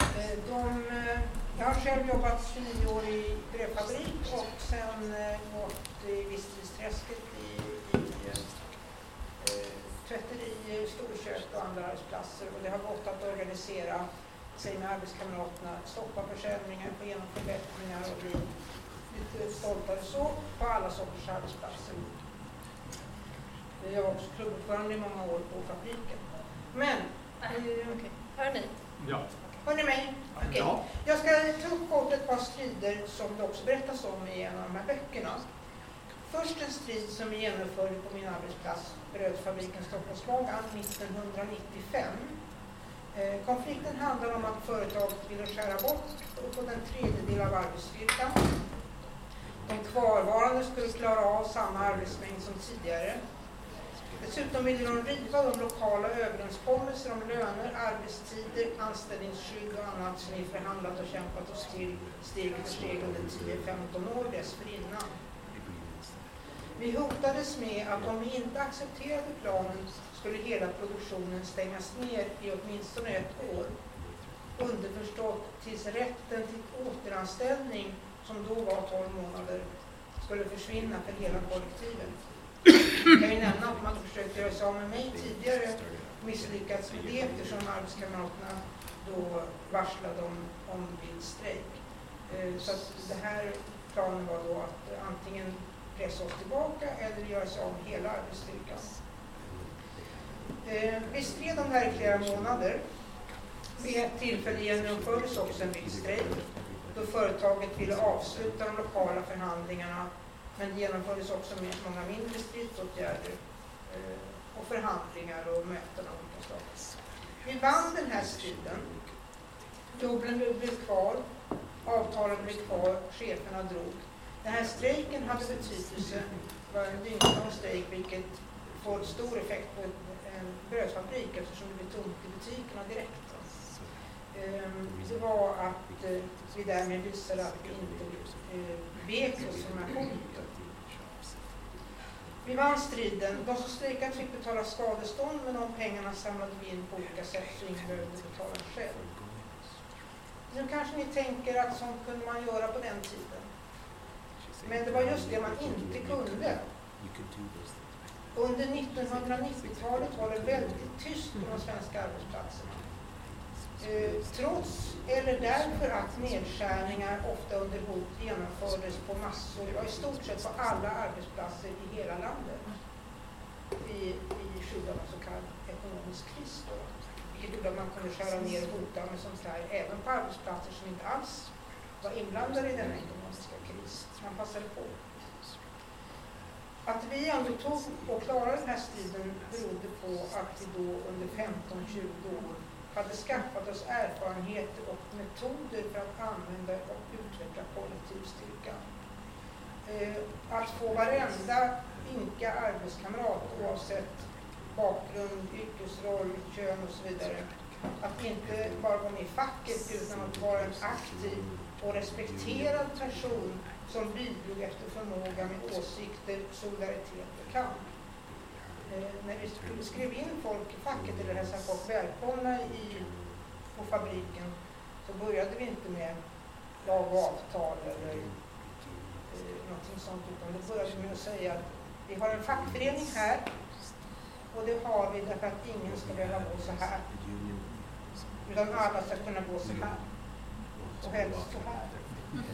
Eh, de, eh, jag har själv jobbat 29 år i brödfabrik och sen eh, gått i Visstidsträsket i, i eh, storkök och andra arbetsplatser. Och det har gått att organisera sig med arbetskamraterna, stoppa försämringar, få igenom förbättringar och bli lite stoltare så på alla sorters arbetsplatser. Jag var också klubbordförande i många år på fabriken. Men, eh, Hör ni? Ja. hör ni mig? Okej. Ja. Jag ska ta upp kort ett par strider som det också berättas om i en av de här böckerna. Först en strid som vi genomförde på min arbetsplats, brödfabriken Stockholmslagan 1995. Eh, Konflikten handlar om att företaget ville skära bort uppåt en tredjedel av arbetsstyrkan. De kvarvarande skulle klara av samma arbetsmängd som tidigare. Dessutom ville de riva de lokala överenskommelser om löner, arbetstider, anställningsskydd och annat som vi förhandlat och kämpat oss till steg för steg under 10-15 år dessförinnan. Vi hotades med att om vi inte accepterade planen skulle hela produktionen stängas ner i åtminstone ett år. Underförstått tills rätten till återanställning, som då var 12 månader, skulle försvinna för hela kollektivet. Jag kan ju nämna att man försökte göra sig av med mig tidigare misslyckats med det eftersom arbetskamraterna då varslade om, om vild strejk. Eh, Så att det här planen var då att antingen pressa oss tillbaka eller göra sig av med hela arbetsstyrkan. Eh, Vi stred om det här i flera månader. Vid ett tillfälle genomfördes också en vild strejk då företaget ville avsluta de lokala förhandlingarna men det genomfördes också med många mindre stridsåtgärder eh, och förhandlingar och möten av olika slag. Vi vann den här striden. Jobben blev kvar, avtalen blev kvar, cheferna drog. Den här strejken hade betydelse, det var en dygnslång strejk vilket får stor effekt på en brödfabrik eftersom det blir tomt i butikerna direkt. Ehm, det var att eh, vi därmed visade att vi inte vek oss från de. Vi vann striden. De som strejkat fick betala skadestånd men de pengarna samlade vi in på olika sätt så ingen behövde betala själv. Nu kanske ni tänker att sånt kunde man göra på den tiden. Men det var just det man inte kunde. Under 1990-talet var det väldigt tyst på de svenska arbetsplatserna. Eh, trots eller därför att nedskärningar ofta under hot genomfördes på massor, ja i stort sett på alla arbetsplatser i hela landet i, i skydd av en så kallad ekonomisk kris. Då. Vilket gjorde att man kunde skära ner och hota med sånt här även på arbetsplatser som inte alls var inblandade i denna ekonomiska kris. Man passade på. Att vi ändå tog och klarade den här striden berodde på att vi då under 15-20 år hade skaffat oss erfarenheter och metoder för att använda och utveckla kollektivstyrkan. Eh, att få varenda ynka arbetskamrat oavsett bakgrund, yrkesroll, kön och så vidare att inte bara vara med i facket utan att vara en aktiv och respekterad person som bidrog efter förmåga med åsikter, solidaritet och kamp. Eh, när vi skrev in folk i facket eller hälsade folk välkomna i, på fabriken så började vi inte med lag och avtal eller eh, någonting sånt utan då började vi med att säga att vi har en fackförening här och det har vi därför att ingen ska behöva gå så här. Utan alla ska kunna gå så här. Och helst så här.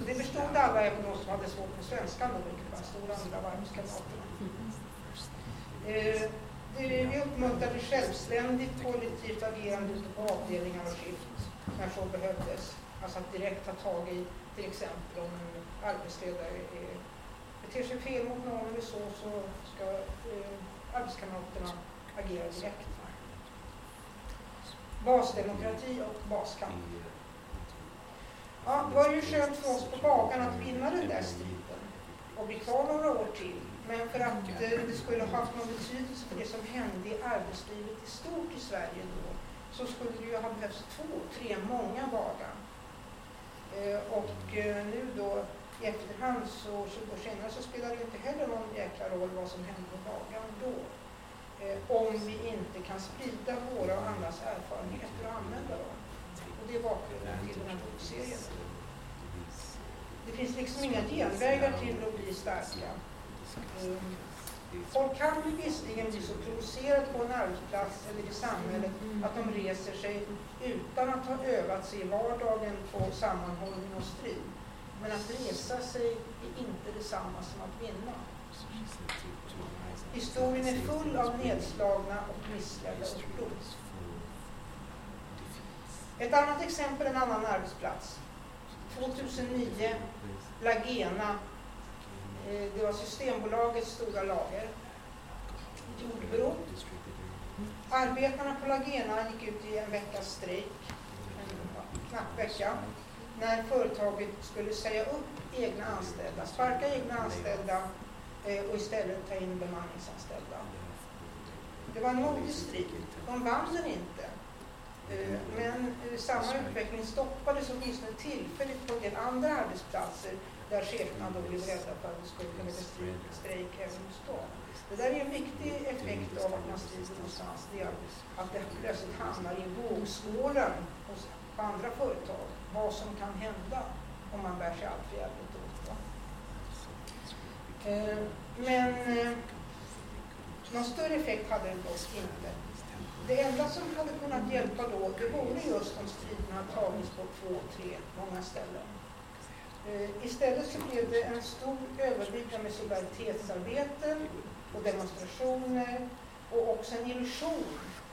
Det förstod alla även de som hade svårt med svenskan då, vilket var en stor andel av arbetskamraterna. Eh, vi uppmuntrade självständigt kollektivt agerande ute på avdelningar och skift när så behövdes. Alltså att direkt ta tag i till exempel om en arbetsledare är, beter sig fel mot någon eller så, så ska eh, arbetskamraterna agera direkt. Basdemokrati och baskamp. Ja, det var ju skönt för oss på Bagarn att vinna den där striden och bli kvar några år till. Men för att eh, det skulle ha haft någon betydelse för det som hände i arbetslivet i stort i Sverige då, så skulle det ju ha behövts två, tre, många dagar. Eh, och eh, nu då i efterhand, så 20 år senare, så spelar det inte heller någon jäkla roll vad som hände på dagen då. Eh, om vi inte kan sprida våra och andras erfarenheter och använda dem. Och det är bakgrunden till den här bokserien. Det finns liksom inga genvägar till att bli starka. Folk kan ju visserligen bli så provocerade på en arbetsplats eller i samhället att de reser sig utan att ha övat sig i vardagen på sammanhållning och strid. Men att resa sig är inte detsamma som att vinna. Historien är full av nedslagna och missledda uppror. Ett annat exempel, en annan arbetsplats. 2009, Lagena. Eh, det var Systembolagets stora lager. Jordbro. Arbetarna på Lagena gick ut i en veckas strejk, en knapp vecka, när företaget skulle säga upp egna anställda, sparka egna anställda eh, och istället ta in bemanningsanställda. Det var en modig strid. De vann den inte. Eh, men samma utveckling stoppades åtminstone tillfälligt på en del andra arbetsplatser där cheferna då blev rädda för att det skulle kunna bli strejk även hos dem. Det där är en viktig effekt av att man strider någonstans. Det är att det plötsligt hamnar i vågskålen hos, andra företag. Vad som kan hända om man bär sig alltför jävligt åt. Eh, men eh, någon större effekt hade det dock inte. Det enda som hade kunnat hjälpa då, det vore just om striderna tagits på två, tre, många ställen. Eh, istället så blev det en stor överbyggnad med solidaritetsarbeten och demonstrationer och också en illusion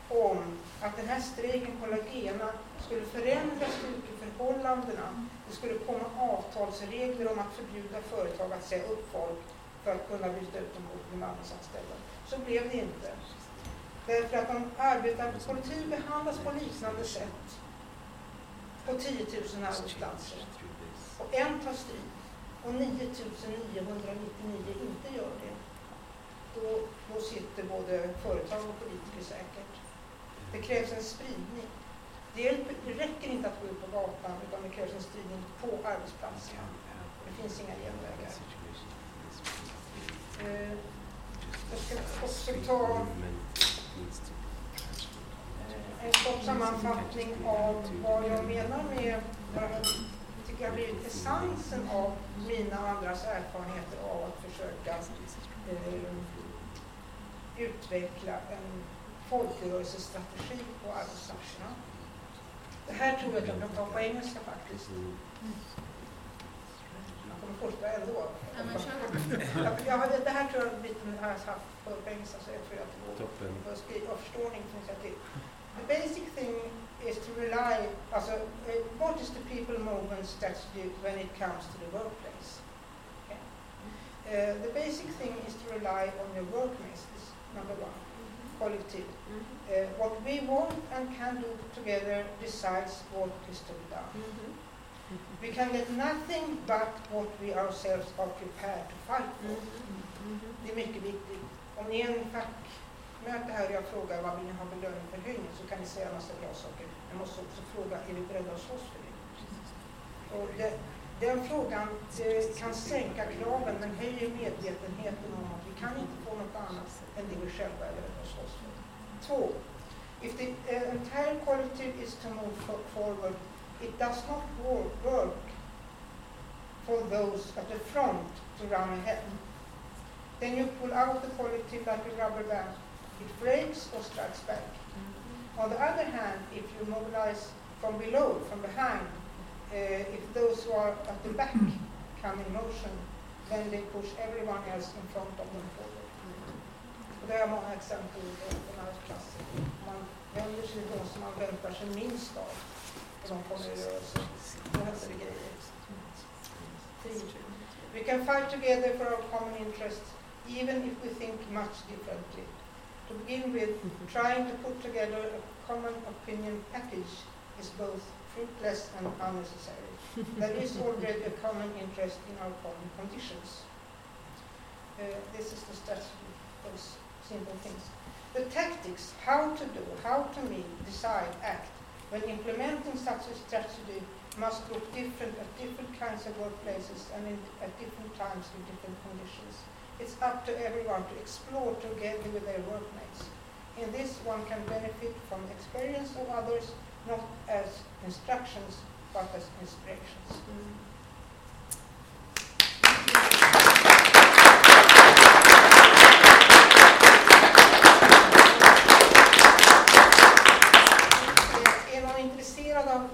om att den här strejken på Lagena skulle förändra styrkeförhållandena. Det skulle komma avtalsregler om att förbjuda företag att säga upp folk för att kunna byta ut dem mot bemanningsanställda. Så blev det inte. Därför att om arbetarkollektiv behandlas på liknande sätt på 10 000 arbetsplatser och en tar stryk och 9999 inte gör det, då, då sitter både företag och politiker säkert. Det krävs en spridning. Det, hjälper, det räcker inte att gå ut på gatan utan det krävs en spridning på arbetsplatsen. Det finns inga genvägar. Eh, jag ska också ta eh, en kort sammanfattning av vad jag menar med jag blivit essensen av mina och andras erfarenheter av att försöka eh, utveckla en folkrörelsestrategi på arbetsplatserna. Det här tror jag att jag kan ta på engelska faktiskt. Jag kommer fortsätta ändå. Jag hade, det här tror jag biten har jag haft på engelska så jag tror att det går jag till. The basic thing is to rely, alltså, uh, what is the people movement strategy when it comes to the workplace? Okay. Uh, the basic thing is to rely on your workmates, number one, collective. Uh, what we want and can do together decides what is to be done. We can get nothing but what we ourselves are prepared to fight for. Det är mycket viktigt. Om ni är en det här och jag frågar vad vill ni ha för löneförhöjning så kan ni säga en massa bra saker. Jag måste också fråga, är vi beredda att slåss för det? Och det den frågan eh, kan sänka kraven men höjer medvetenheten om att vi kan inte få något annat än det vi själva är beredda att slåss för. Två. If the uh, entire collective is to move forward, it does not work, work for those at the front to run ahead. Then you pull out the collective like a rubber band. It breaks or strikes back. On the other hand, if you mobilize from below, from behind, uh, if those who are at the back come in motion, then they push everyone else in front of them forward. Och det är många exempel i den här klassen. Man vänder sig till de som man väntar sig minst av och de kommer i rörelse. Då händer det grejer. We can fight together for our common interests, even if we think much differently. To begin with, trying to put together a common opinion package is both fruitless and unnecessary. there is already a common interest in our common conditions. Uh, this is the strategy, those simple things. The tactics, how to do, how to meet, decide, act, when implementing such a strategy must look different at different kinds of workplaces and in, at different times in different conditions. It's up to everyone to explore together with their workmates. In this, one can benefit from experience of others, not as instructions, but as inspirations. Är någon intresserad av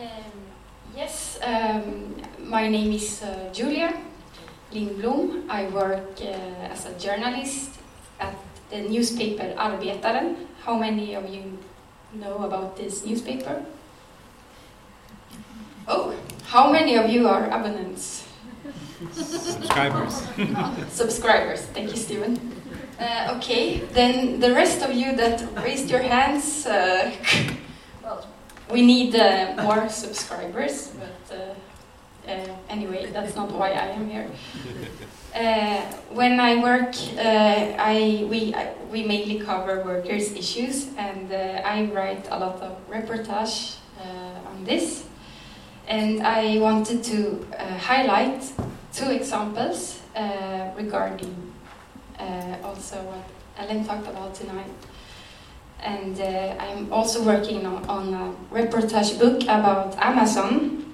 Um, yes, um, my name is uh, Julia Lindblom. I work uh, as a journalist at the newspaper Arbetaren. How many of you know about this newspaper? Oh, how many of you are abonnents? Subscribers. Subscribers. Thank you, Stephen. Uh, okay, then the rest of you that raised your hands, uh, well, we need uh, more subscribers, but uh, anyway, that's not why I am here. Uh, when I work, uh, I we I, we mainly cover workers' issues, and uh, I write a lot of reportage uh, on this. And I wanted to uh, highlight two examples uh, regarding uh, also what Ellen talked about tonight. And uh, I'm also working on, on a reportage book about Amazon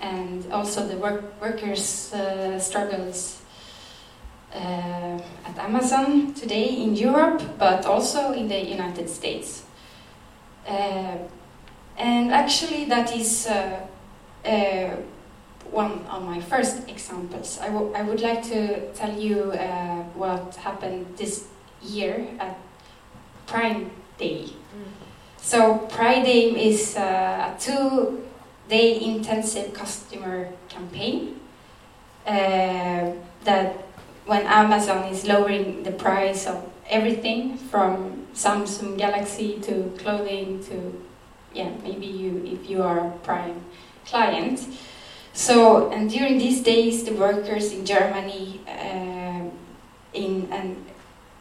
and also the work, workers' uh, struggles uh, at Amazon today in Europe, but also in the United States. Uh, and actually, that is uh, uh, one of my first examples. I I would like to tell you uh, what happened this year at Prime Day. So Prime Day is uh, a two-day intensive customer campaign uh, that when Amazon is lowering the price of everything from Samsung Galaxy to clothing to yeah maybe you if you are a Prime client. So and during these days the workers in Germany uh, in and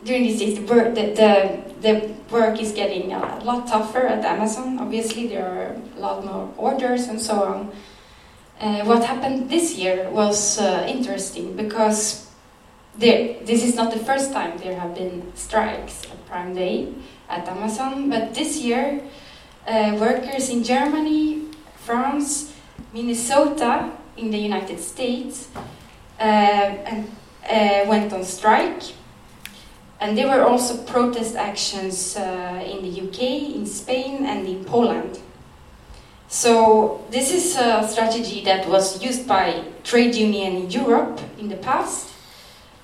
during these days, the the, the, the work is getting a lot tougher at Amazon. Obviously, there are a lot more orders and so on. Uh, what happened this year was uh, interesting because there, this is not the first time there have been strikes at Prime Day at Amazon, but this year, uh, workers in Germany, France, Minnesota, in the United States, uh, and uh, went on strike and there were also protest actions uh, in the UK, in Spain, and in Poland. So this is a strategy that was used by trade union in Europe in the past,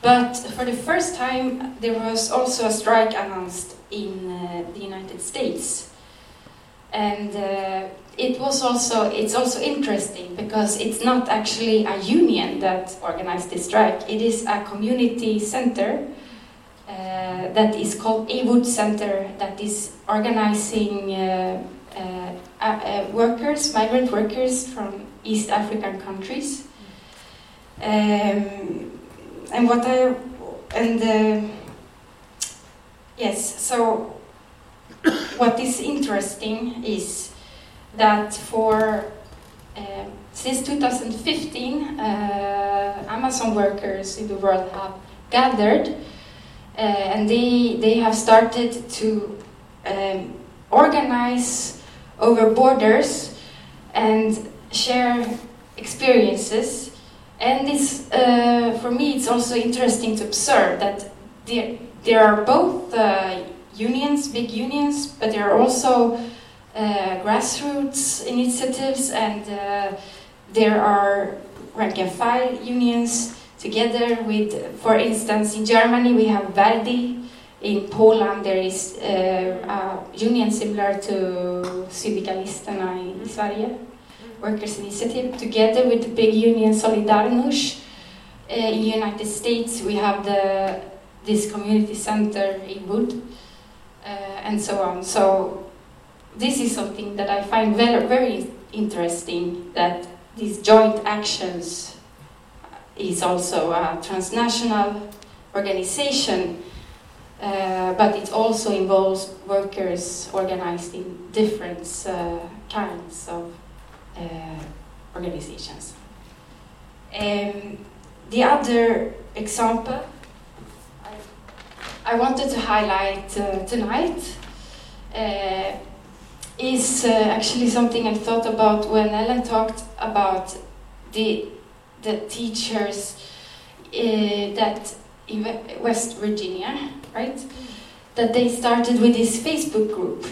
but for the first time there was also a strike announced in uh, the United States, and uh, it was also it's also interesting because it's not actually a union that organized this strike. It is a community center that is called Awood Center that is organizing. Uh, uh, uh, workers, migrant workers from East African countries. Um, and what I and uh, yes, so what is interesting is that for uh, since 2015, uh, Amazon workers in the world have gathered, uh, and they they have started to um, organize over borders and share experiences. And this, uh, for me, it's also interesting to observe that there, there are both uh, unions, big unions, but there are also uh, grassroots initiatives, and uh, there are rank and file unions together with, for instance, in Germany we have Verdi, in Poland there is uh, a union similar to Syndikalisterna i Sverige, Workers Initiative, together with the big union Solidarność. Uh, in the United States we have the this community center Awood, uh, and so on. So this is something that I find very, very interesting, that these joint actions is also a transnational organization uh, but it also involves workers organized in different uh, kinds of uh, organizations. Um, the other example I, I wanted to highlight uh, tonight uh, is actually something I thought about when Ellen talked about the, the teachers that in West Virginia right? That they started with this Facebook group.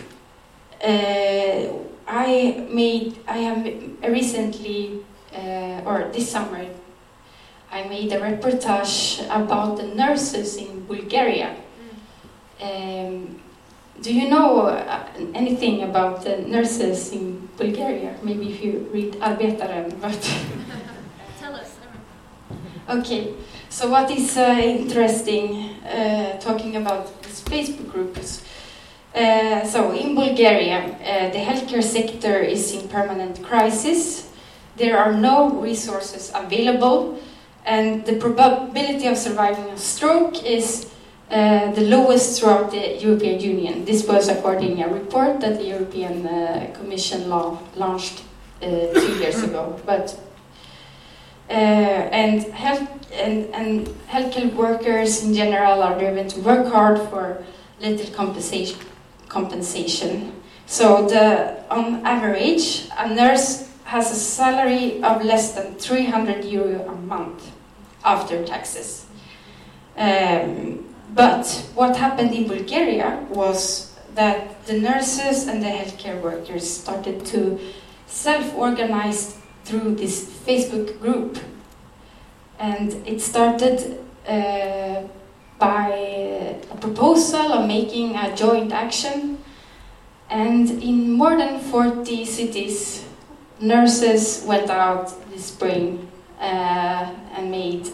Uh, I made, I have recently, uh, or this summer, I made a reportage about the nurses in Bulgaria. Um, do you know uh, anything about the nurses in Bulgaria? Maybe if you read Arbetaren, but. Okay. So what is uh, interesting uh, talking about this Facebook groups? Uh, so in Bulgaria, uh, the healthcare sector is in permanent crisis. There are no resources available, and the probability of surviving a stroke is uh, the lowest throughout the European Union. This was according to a report that the European uh, Commission launched two years ago. But and health and, and healthcare workers in general are driven to work hard for little compensation. compensation. So, the, on average, a nurse has a salary of less than 300 euro a month after taxes. Um, but what happened in Bulgaria was that the nurses and the healthcare workers started to self organize through this Facebook group and it started uh, by a proposal of making a joint action. And in more than 40 cities, nurses went out this spring uh, and made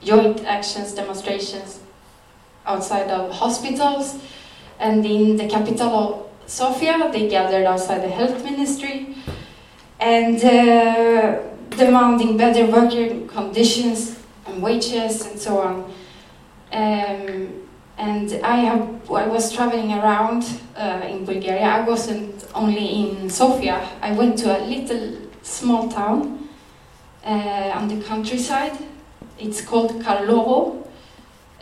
joint actions, demonstrations outside of hospitals. And in the capital of Sofia, they gathered outside the health ministry. And uh, demanding better working conditions and wages and so on. Um, and I have I was traveling around uh, in Bulgaria. I wasn't only in Sofia. I went to a little small town uh, on the countryside. It's called Karlovo,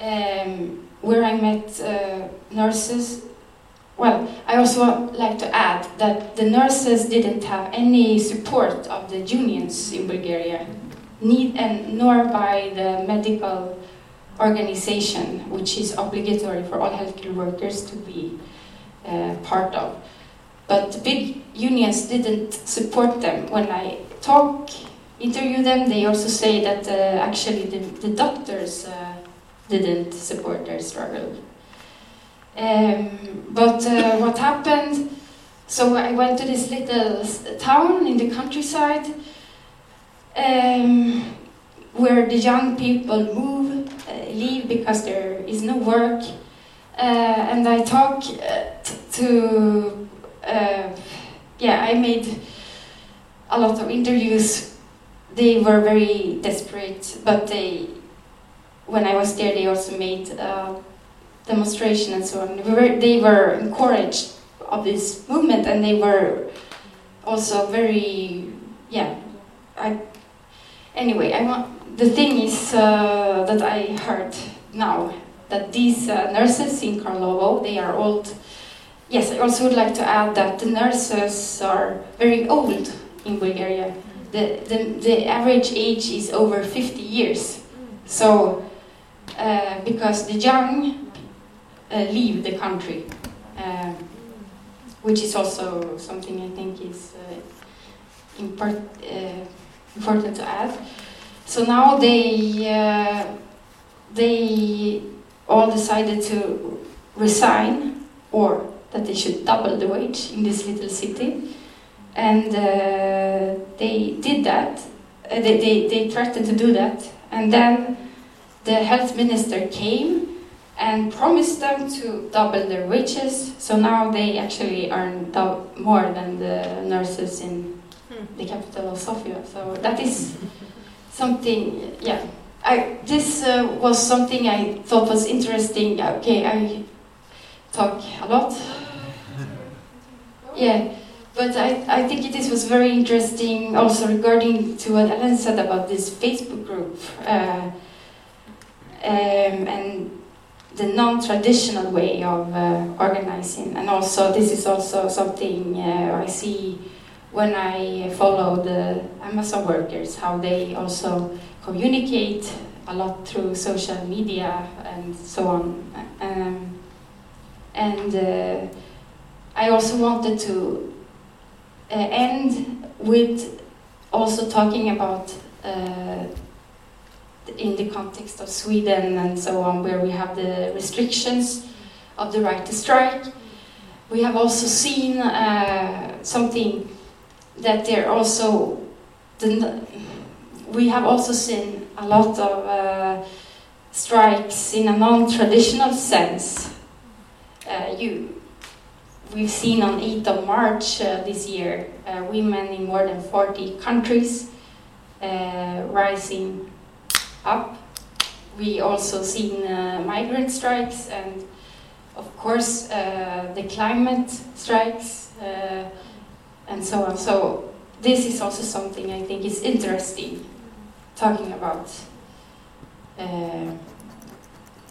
um, where I met uh, nurses well, I also like to add that the nurses didn't have any support of the unions in Bulgaria, need, and nor by the medical organization, which is obligatory for all healthcare workers to be uh, part of. But the big unions didn't support them. When I talk, interview them, they also say that uh, actually the, the doctors uh, didn't support their struggle. Um, but uh, what happened? So I went to this little town in the countryside um, where the young people move, uh, leave because there is no work. Uh, and I talk uh, to, uh, yeah, I made a lot of interviews. They were very desperate, but they, when I was there, they also made a demonstration and so on. They were, they were encouraged of this movement, and they were also very, yeah. I, anyway, I want the thing is uh, that I heard now that these uh, nurses in Karlovo, they are old. Yes, I also would like to add that the nurses are very old in Bulgaria. The, the, the average age is over 50 years. So, uh, because the young leave the country, uh, which is also something I think is uh, import, uh, important to add. So now they uh, they all decided to resign or that they should double the wage in this little city. And uh, they did that. Uh, they, they, they threatened to do that. And then the health minister came and promised them to double their wages. So now they actually earn more than the nurses in the capital of Sofia. So that is something, yeah. I, this uh, was something I thought was interesting. Okay, I talk a lot. Yeah, but I, I think this was very interesting also regarding to what Ellen said about this Facebook group uh, um, and the non-traditional way of uh, organizing. And also, this is also something uh, I see when I follow the Amazon workers, how they also communicate a lot through social media and so on. Um, and uh, I also wanted to uh, end with also talking about uh, in the context of Sweden and so on, where we have the restrictions of the right to strike. We have also seen uh, something that there also we have also seen a lot of uh, strikes in a non-traditional sense. Uh, you, we've seen on 8th of March uh, this year, uh, women in more than 40 countries uh, rising up. We also seen uh, migrant strikes and, of course, uh, the climate strikes and so on. So this is also something I think is interesting talking about uh,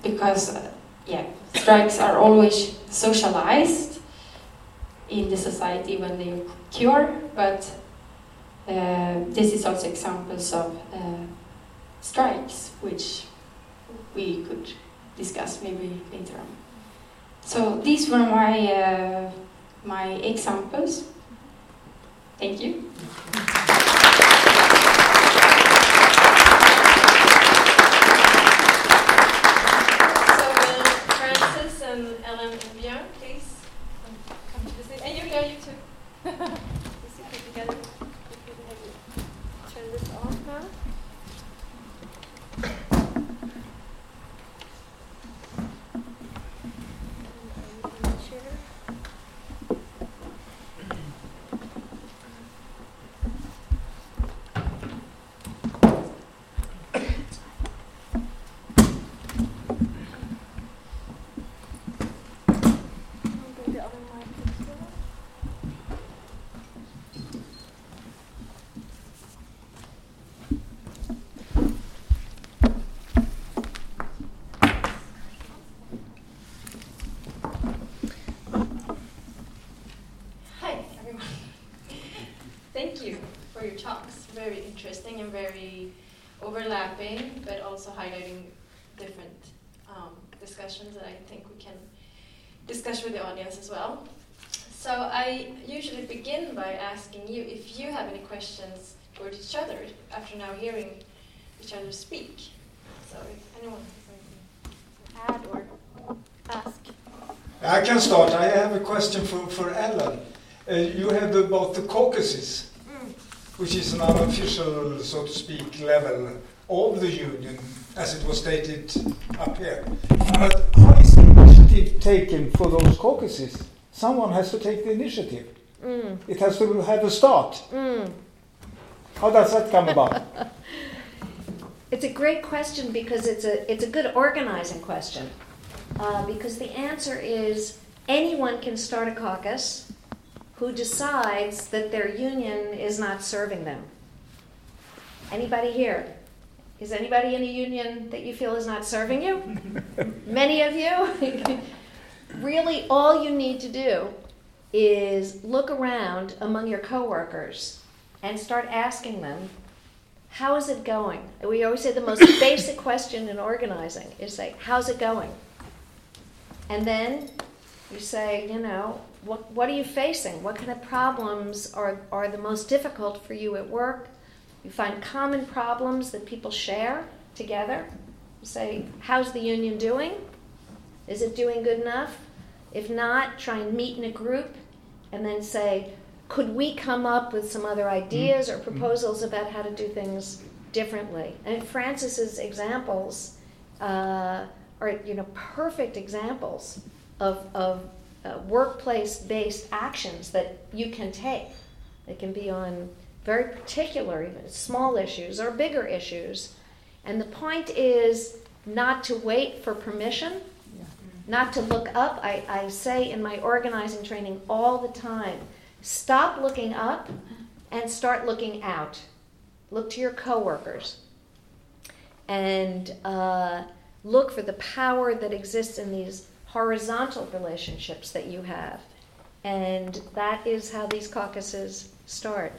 because uh, yeah strikes are always socialized in the society when they occur but uh, this is also examples of uh, strikes which we could discuss maybe later on. So these were my uh, my examples. Thank you. So, uh, Frances and Ellen and Björn, please come, come to the stage. And you, yeah, you too. Please sit together. Turn this off now. Hi, everyone. Thank you for your talks. Very interesting and very overlapping, but also highlighting different discussions that I think we can discuss with the audience as well. So I usually begin by asking you if you have any questions towards each other after now hearing each other speak. So if anyone has anything to add or ask. I can start. I have a question for, for Ellen. Uh, you have about the caucuses, which is an unofficial, so to speak, level of the union, as it was stated up here. But how is the initiative taken for those caucuses? Someone has to take the initiative. Mm. It has to have a start. Mm. How does that come about? It's a great question because it's a it's a good organizing question. Uh, because the answer is anyone can start a caucus who decides that their union is not serving them. Anybody here? Is anybody in a union that you feel is not serving you? Many of you? really, all you need to do is look around among your coworkers and start asking them, how is it going? We always say the most basic question in organizing is say, how's it going? And then you say, you know, what, what are you facing? What kind of problems are, are the most difficult for you at work? You find common problems that people share together. You say, how's the union doing? Is it doing good enough? If not, try and meet in a group and then say, could we come up with some other ideas or proposals about how to do things differently? And Frances's examples uh, are, you know, perfect examples of, of uh, workplace-based actions that you can take. They can be on very particular, even small issues or bigger issues. And the point is not to wait for permission, not to look up. I, I say in my organizing training all the time stop looking up and start looking out. Look to your coworkers and uh, look for the power that exists in these horizontal relationships that you have. And that is how these caucuses start.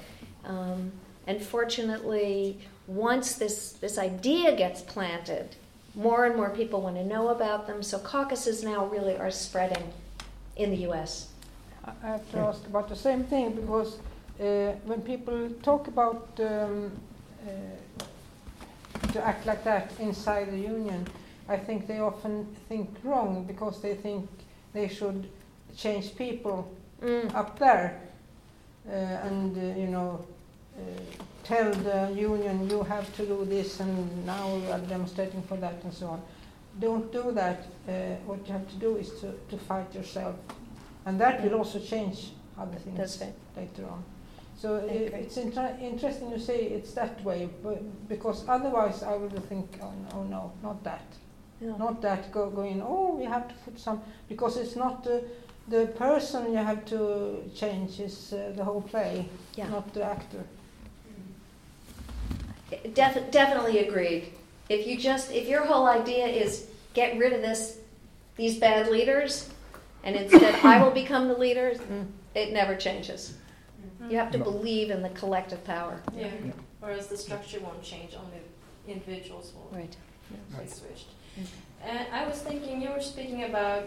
Um, and fortunately, once this, this idea gets planted, more and more people want to know about them. So caucuses now really are spreading in the US. I have to ask about the same thing because uh, when people talk about um, uh, to act like that inside the union, I think they often think wrong because they think they should change people Mm. up there uh, and uh, you know uh, tell the union you have to do this and now you are demonstrating for that and so on. Don't do that. Uh, what you have to do is to, to fight yourself, and that will also change other things That's right. later on. So I i it's inter- interesting you say it's that way, but because otherwise I would think, oh no, oh, no not that, Yeah. not that. Go going. Oh, we have to put some because it's not the the person you have to change is uh, the whole play, Yeah. not the actor. Def- definitely agreed. If you just if your whole idea is get rid of this these bad leaders and instead I will become the leader, Mm. it never changes. You have to believe in the collective power. Yeah. Whereas the structure won't change, only individuals will Right. be switched. Mm. And I was thinking, you were speaking about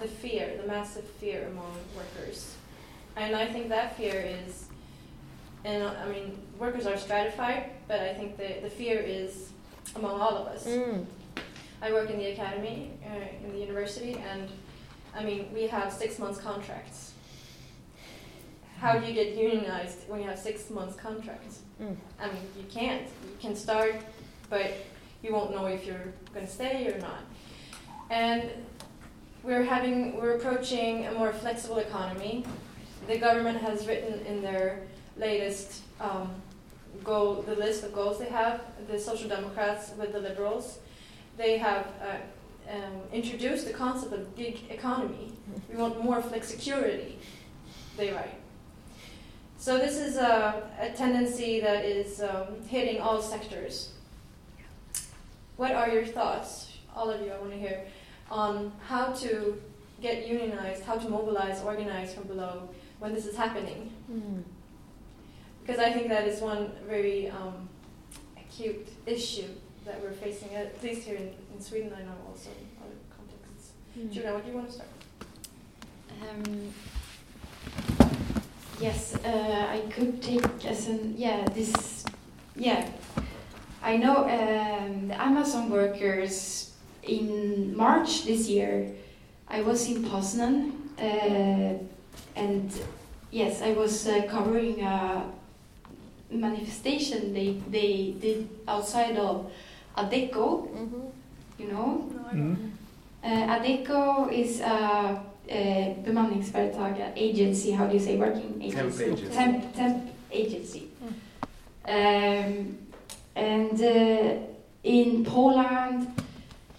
the fear, the massive fear among workers. And I think that fear is, and I mean, workers are stratified, but I think the, the fear is among all of us. Mm. I work in the academy, uh, in the university, and I mean, we have six months contracts. How do you get unionized when you have six months contracts? Mm. I mean, you can't. You can start, but you won't know if you're going to stay or not. And we're having, we're approaching a more flexible economy. The government has written in their latest um, goal, the list of goals they have, the Social Democrats with the Liberals, they have uh, um, introduced the concept of gig economy. We want more flexicurity, they write. So this is a, a tendency that is um, hitting all sectors. What are your thoughts, all of you, I want to hear, on how to get unionized, how to mobilize, organize from below when this is happening? Mm. Because I think that is one very um, acute issue that we're facing, at least here in, in Sweden, I know also in other contexts. Julia, what do you want to start? Um, yes, uh, I could take as an yeah this yeah. I know um, the Amazon workers in March this year. I was in Poznan, uh, and yes, I was uh, covering a manifestation they they did outside of Adecco. You know, uh, Adecco is a, a bemanningsföretag, a agency. How do you say working agency? agency. Temp, temp agency. Um, and uh, in Poland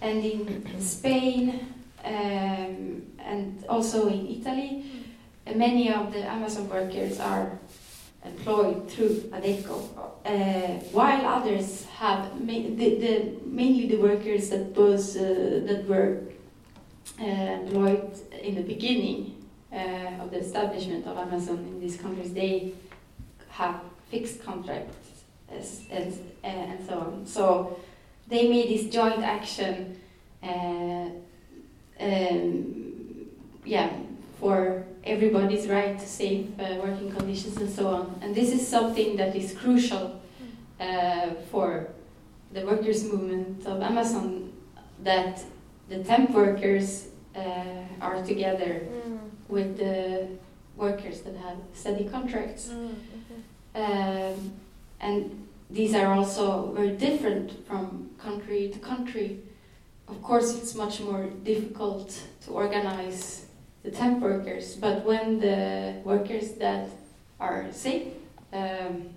and in Spain um, and also in Italy, uh, many of the Amazon workers are employed through Adecco, uh, while others have ma- the, the, mainly the workers that was uh, that were uh, employed in the beginning uh, of the establishment of Amazon in these countries. They have fixed contracts as, uh, and so on. So they made this joint action. Uh, um, yeah, for everybody's right to safe uh, working conditions and so on. And this is something that is crucial uh, for the workers' movement of Amazon that the temp workers uh, are together with the workers that have steady contracts. Um, and these are also very different from country to country. Of course, it's much more difficult to organize the temp workers, but when the workers that are safe um,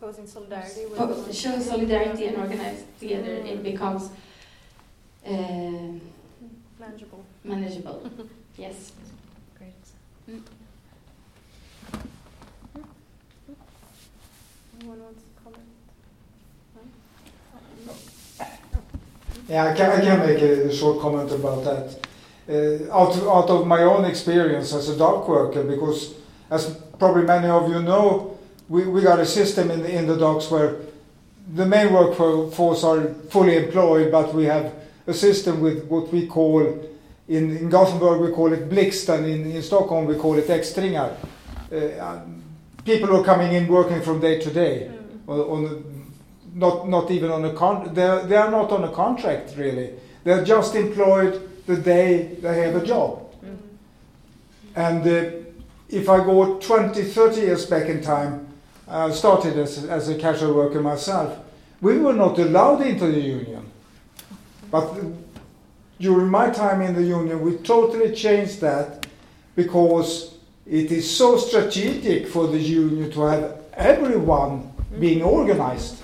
Goes in solidarity with. po- show solidarity and organize together, it becomes um Manageable. manageable. yes. Great. Anyone wants to comment? Yeah, I can, I can make a short comment about that. Uh, out, of, out of my own experience as a dock worker, because as probably many of you know, we, we got a system in the, in the docks where the main workforce are fully employed, but we have a system with what we call, in, in Gothenburg we call it blixt, and in, in Stockholm we call it extringar. Uh, um, people are coming in working from day to day, on, on the, not not even on a con. They are, they are not on a contract really. They are just employed the day they have a job. And uh, if I go 20, 30 years back in time, I started as, as a casual worker myself. We were not allowed into the union. But during my time in the union, we totally changed that because it is so strategic for the union to have everyone being organized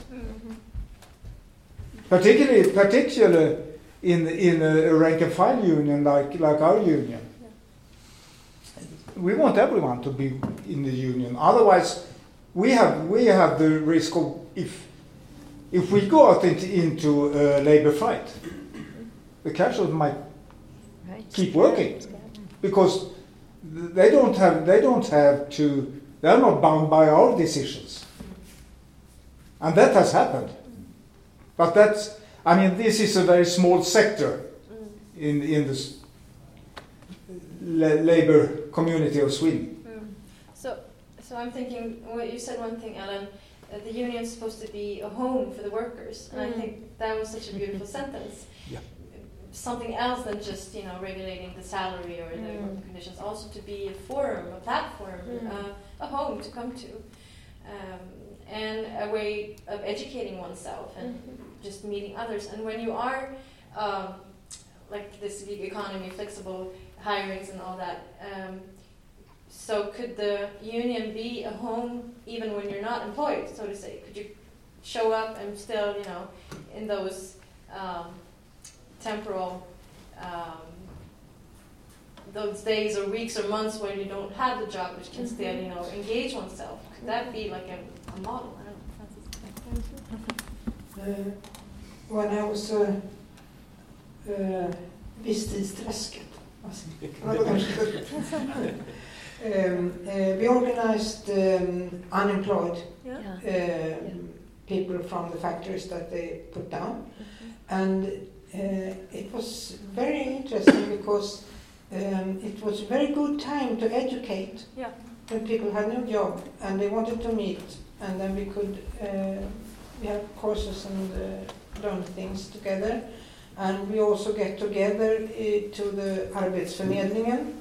particularly particularly in in a rank and file union like like our union. We want everyone to be in the union. Otherwise, we have we have the risk of if if we go out into, into a labor fight, the casuals might keep working because they don't have they don't have to they are not bound by our decisions, and that has happened. But that's, I mean, this is a very small sector in, in the la- labor community of Sweden. So, so I'm thinking, well, you said one thing, Ellen, that the union is supposed to be a home for the workers, and I Mm. think that was such a beautiful sentence. Yeah. Something else than just you know regulating the salary or the Mm. working conditions, also to be a forum, a platform, Mm. uh, a home to come to, um, and a way of educating oneself and just meeting others. And when you are um, like this gig economy, flexible hirings and all that. Um, so could the union be a home even when you're not employed, so to say? Could you show up and still, you know, in those um, temporal, um, those days or weeks or months when you don't have the job, which can still, you know, engage oneself? Could that be like a, a model? I don't know. Uh, when I was uh, uh, Visstidsträsket. um, uh, we organized um, unemployed Yeah. um, people from the factories that they put down. And uh, it was very interesting because um, it was a very good time to educate Yeah. when people had no job and they wanted to meet, and then we could uh, we have courses and uh, learn things together. And we also get together uh, to the Arbetsförmedlingen.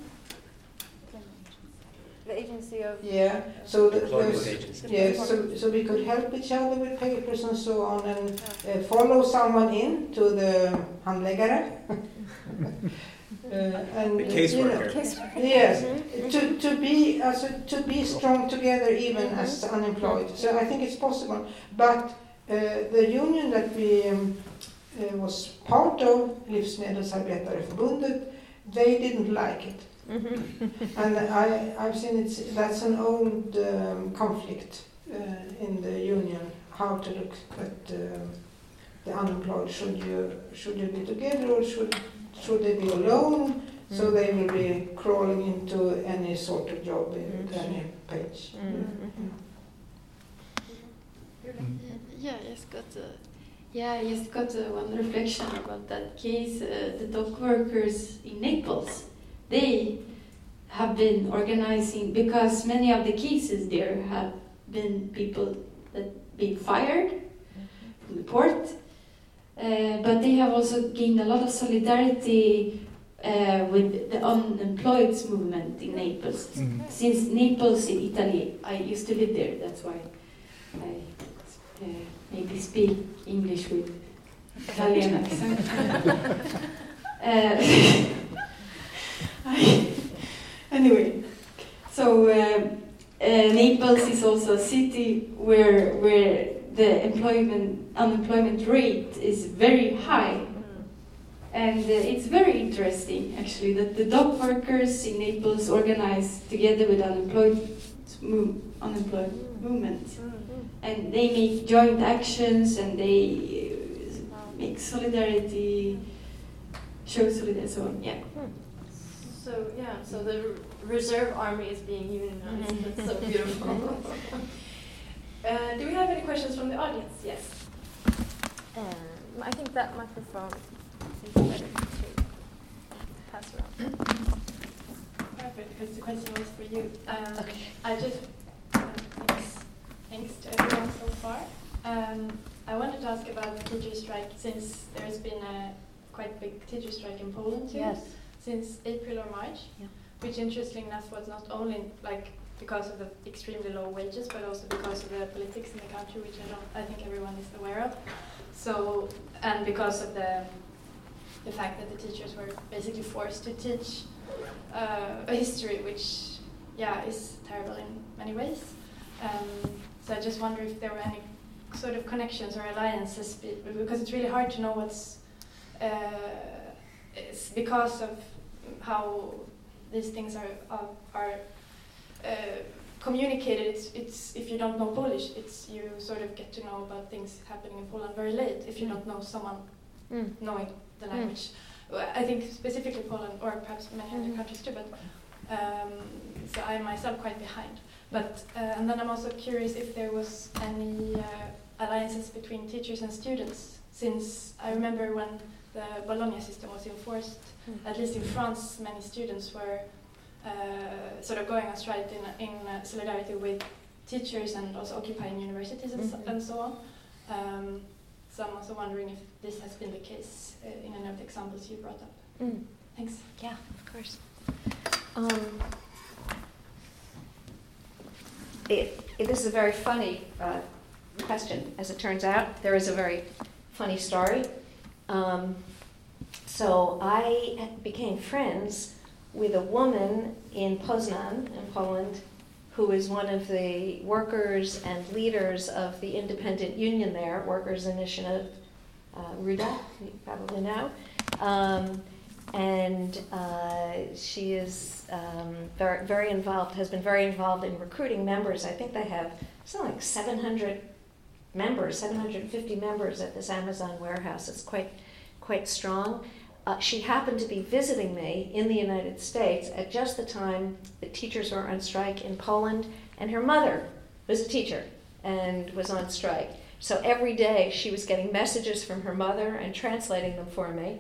The agency of. Yeah, so the, Employment those, agency. yeah, so, so we could help each other with papers and so on and uh, follow someone in to the handläggare. uh, and, The uh, you know. Yes, to, to be also to be strong together even as unemployed. So I think it's possible. But uh, the union that we um, uh, was part of, Livsmedelsarbetareförbundet, they didn't like it. and I, I've seen it's that's an old um, conflict uh, in the union. How to look at um the unemployed? Should you should you be together or should should they be alone? So they will be crawling into any sort of job in any page. Yeah, I just got a, yeah, I just got a, one reflection about that case. Uh, the dock workers in Naples, they have been organizing because many of the cases there have been people that been fired from the port, uh, but they have also gained a lot of solidarity uh, with the unemployed movement in Naples. Mhm. Since Naples in Italy, I used to live there. That's why I uh, maybe speak English with Italian accent. uh, I- anyway, so uh, uh, Naples is also a city where where the employment unemployment rate is very high. And uh, it's very interesting, actually, that the dock workers in Naples organize together with unemployed move, unemployed movement, and they make joint actions and they uh, make solidarity, show solidarity. So on. yeah, So yeah, so the reserve army is being unionized. That's so beautiful. uh, do we have any questions from the audience? Yes. Um, I think that microphone is better to pass around. Perfect, because the question was for you. Um, Okay. I just, uh, thanks, to everyone so far. Um, I wanted to ask about the teacher strike since there's been a quite big teacher strike in Poland too, Yes. since April or March, Yeah. which interestingly enough was not only like because of the extremely low wages, but also because of the politics in the country, which I don't, I think everyone is aware of. So, and because of the the fact that the teachers were basically forced to teach uh, a history, which yeah is terrible in many ways. Um, so I just wonder if there were any sort of connections or alliances, because it's really hard to know what's uh, it's because of how these things are are, are uh, communicated. It's, it's if you don't know Polish, it's you sort of get to know about things happening in Poland very late if you don't know someone Mm. knowing the language. Well, I think specifically Poland, or perhaps many other Mhm. countries too, but um, so I myself quite behind. But uh, and then I'm also curious if there was any uh, alliances between teachers and students, since I remember when the Bologna system was enforced, Mm. at least in France, many students were uh, sort of going on strike in, in uh, solidarity with teachers and also occupying universities and, so, Mhm. and so on. Um, so I'm also wondering if this has been the case uh, in any of the examples you brought up. Mm. Thanks. Yeah, of course. Um, it, it, this is a very funny uh, question, as it turns out. There is a very funny story. Um, so I became friends with a woman in Poznan, in Poland, who is one of the workers and leaders of the independent union there, Workers' Initiative uh, Ruda, you probably know. Um, and uh, she is um, very, very involved, has been very involved in recruiting members. I think they have something like 700 members, 750 members at this Amazon warehouse. It's quite, quite strong. Uh, she happened to be visiting me in the United States at just the time the teachers were on strike in Poland, and her mother was a teacher and was on strike. So every day she was getting messages from her mother and translating them for me.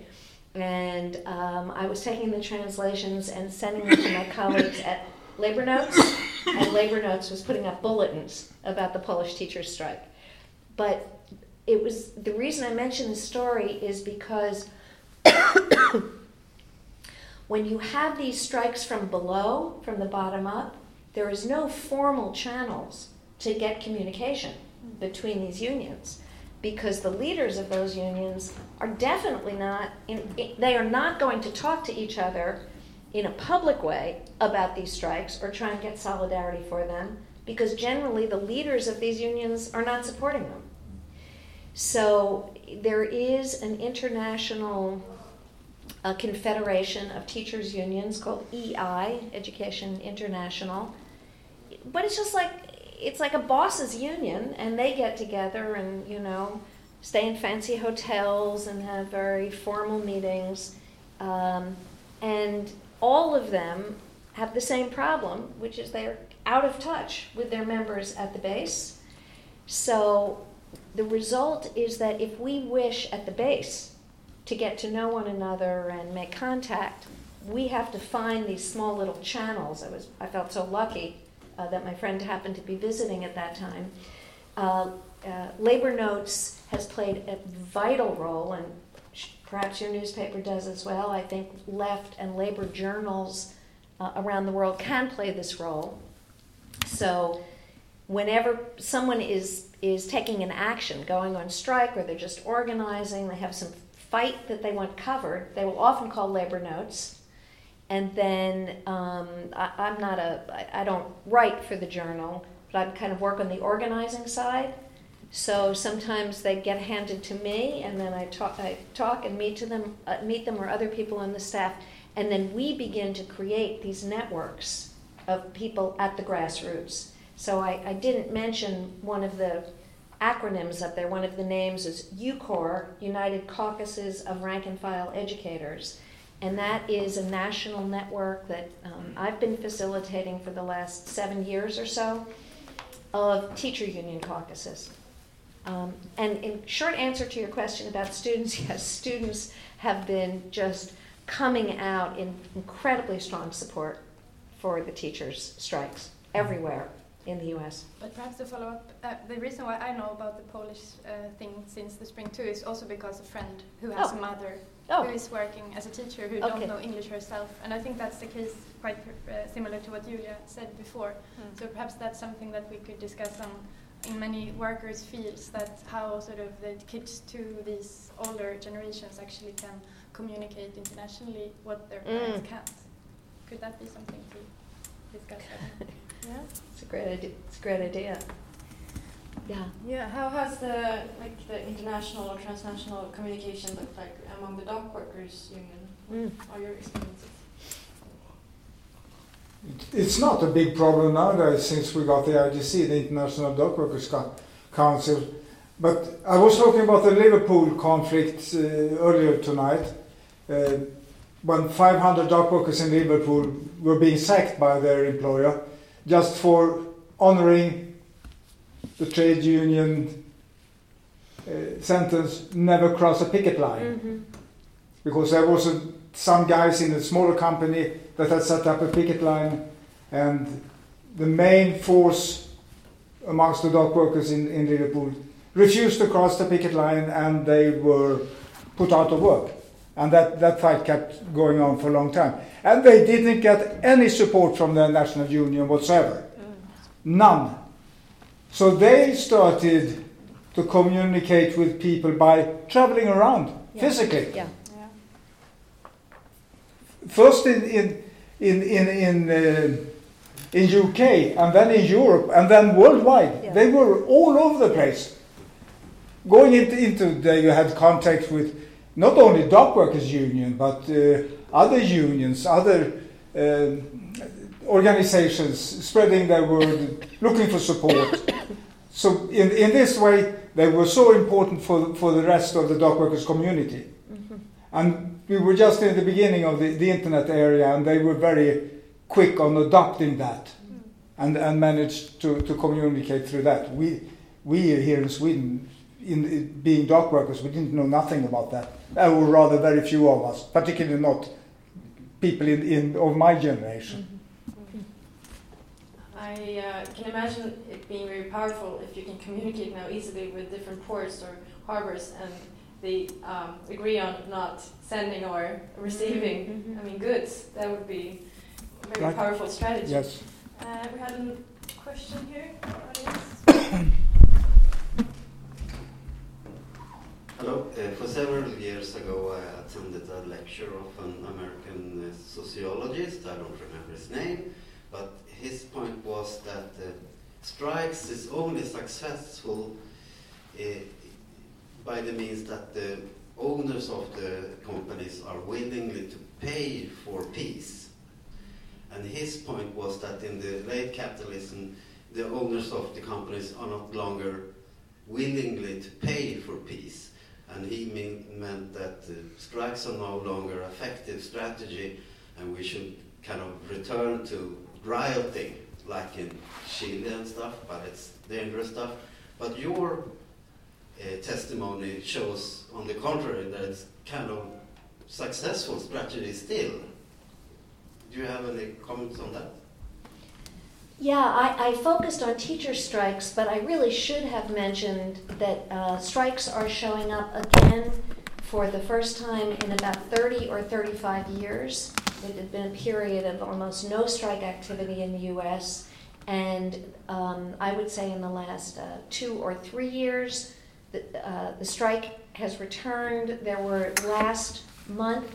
And um, I was taking the translations and sending them to my colleagues at Labor Notes. And Labor Notes was putting up bulletins about the Polish teachers' strike. But it was the reason I mention this story is because when you have these strikes from below, from the bottom up, there is no formal channels to get communication between these unions because the leaders of those unions are definitely not in, they are not going to talk to each other in a public way about these strikes or try and get solidarity for them because generally the leaders of these unions are not supporting them. So there is an international uh, confederation of teachers unions called EI Education International. But it's just like it's like a boss's union, and they get together and you know stay in fancy hotels and have very formal meetings, um, and all of them have the same problem, which is they're out of touch with their members at the base. So the result is that if we wish at the base to get to know one another and make contact, we have to find these small little channels. I was I felt so lucky uh, that my friend happened to be visiting at that time. Uh, uh, Labor Notes has played a vital role, and perhaps your newspaper does as well. I think left and labor journals uh, around the world can play this role. So, whenever someone is is taking an action, going on strike, or they're just organizing, they have some fight that they want covered, they will often call Labor Notes and then um, I, I'm not a, I, I don't write for the journal, but I kind of work on the organizing side. So sometimes they get handed to me, and then I talk, I talk and meet to them, uh, meet them or other people on the staff, and then we begin to create these networks of people at the grassroots. So I, I didn't mention one of the acronyms up there. One of the names is UCORE, United Caucuses of Rank and File Educators and that is a national network that um, I've been facilitating for the last seven years or so of teacher union caucuses. Um, and in short answer to your question about students, yes, students have been just coming out in incredibly strong support for the teachers' strikes everywhere in the U.S. But perhaps to follow up, uh, the reason why I know about the Polish uh, thing since the spring too is also because a friend who has oh. a mother oh. who is working as a teacher who okay. don't know English herself, and I think that's the case quite uh, similar to what Julia said before. Mm. So perhaps that's something that we could discuss on in many workers' fields that how sort of the kids to these older generations actually can communicate internationally what their mm. parents can't. Could that be something to discuss? Yeah, it's a great idea. It's a great idea. Yeah. Yeah. How has the like the international or transnational communication looked like among the dock workers union? Mm. Are your experiences? It's not a big problem nowadays since we got the IDC, the International Dock Workers Council. But I was talking about the Liverpool conflict uh, earlier tonight. Uh, when 500 dock workers in Liverpool were being sacked by their employer just for honoring the trade union uh, sentence never cross a picket line. Mm-hmm. Because there was a, some guys in a smaller company that had set up a picket line, and the main force amongst the dock workers in, in Liverpool refused to cross the picket line and they were put out of work. And that, that fight kept going on for a long time. And they didn't get any support from the National Union whatsoever. None. So they started to communicate with people by traveling around yeah. physically. Yeah. yeah. First in, in, in, in, in, uh, in UK, and then in Europe, and then worldwide. Yeah. They were all over the place. Going into, into there, you had contact with not only dock workers union, but uh, other unions, other uh, organizations spreading their word, looking for support. So in, in this way, they were so important for, for the rest of the dock workers community. Mm-hmm. And we were just in the beginning of the, the internet area, and they were very quick on adopting that mm. and, and managed to, to communicate through that. We, we here in Sweden, in, in being dock workers, we didn't know nothing about that, or rather, very few of us, particularly not people in, in of my generation. Mm-hmm. I uh, can imagine it being very powerful if you can communicate now easily with different ports or harbors and they um, agree on not sending or receiving, Mm-hmm. I mean, goods. That would be a very Right. powerful strategy. Yes. Uh, we had a question here. Hello. Uh, for several years ago, I attended a lecture of an American uh, sociologist. I don't remember his name, but his point was that uh, strikes is only successful uh, by the means that the owners of the companies are willingly to pay for peace. And his point was that in the late capitalism, the owners of the companies are not longer willingly to pay for peace. And he mean, meant that uh, strikes are no longer effective strategy, and we should kind of return to rioting, like in Chile and stuff, but it's dangerous stuff. But your uh, testimony shows, on the contrary, that it's kind of successful strategy still. Do you have any comments on that? Yeah, I, I focused on teacher strikes, but I really should have mentioned that uh, strikes are showing up again for the first time in about 30 or 35 years. It had been a period of almost no strike activity in the U.S., and um, I would say in the last uh, two or three years, the, uh, the strike has returned. There were last month,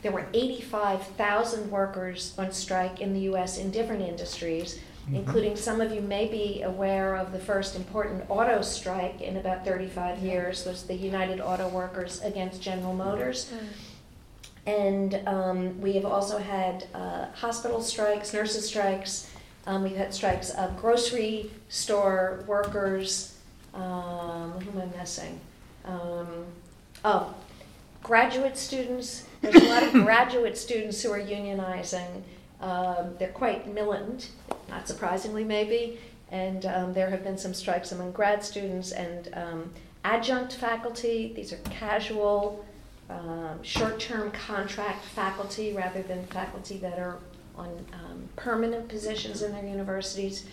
there were 85,000 workers on strike in the U.S. in different industries including some of you may be aware of the first important auto strike in about 35 years was the United Auto Workers against General Motors. And um, we have also had uh, hospital strikes, nurses strikes. Um, we've had strikes of grocery store workers. Um, who am I missing? Um, oh, graduate students. There's a lot of graduate students who are unionizing. Um, they're quite militant, not surprisingly, maybe. And um, there have been some strikes among grad students and um, adjunct faculty. These are casual, um, short term contract faculty rather than faculty that are on um, permanent positions in their universities.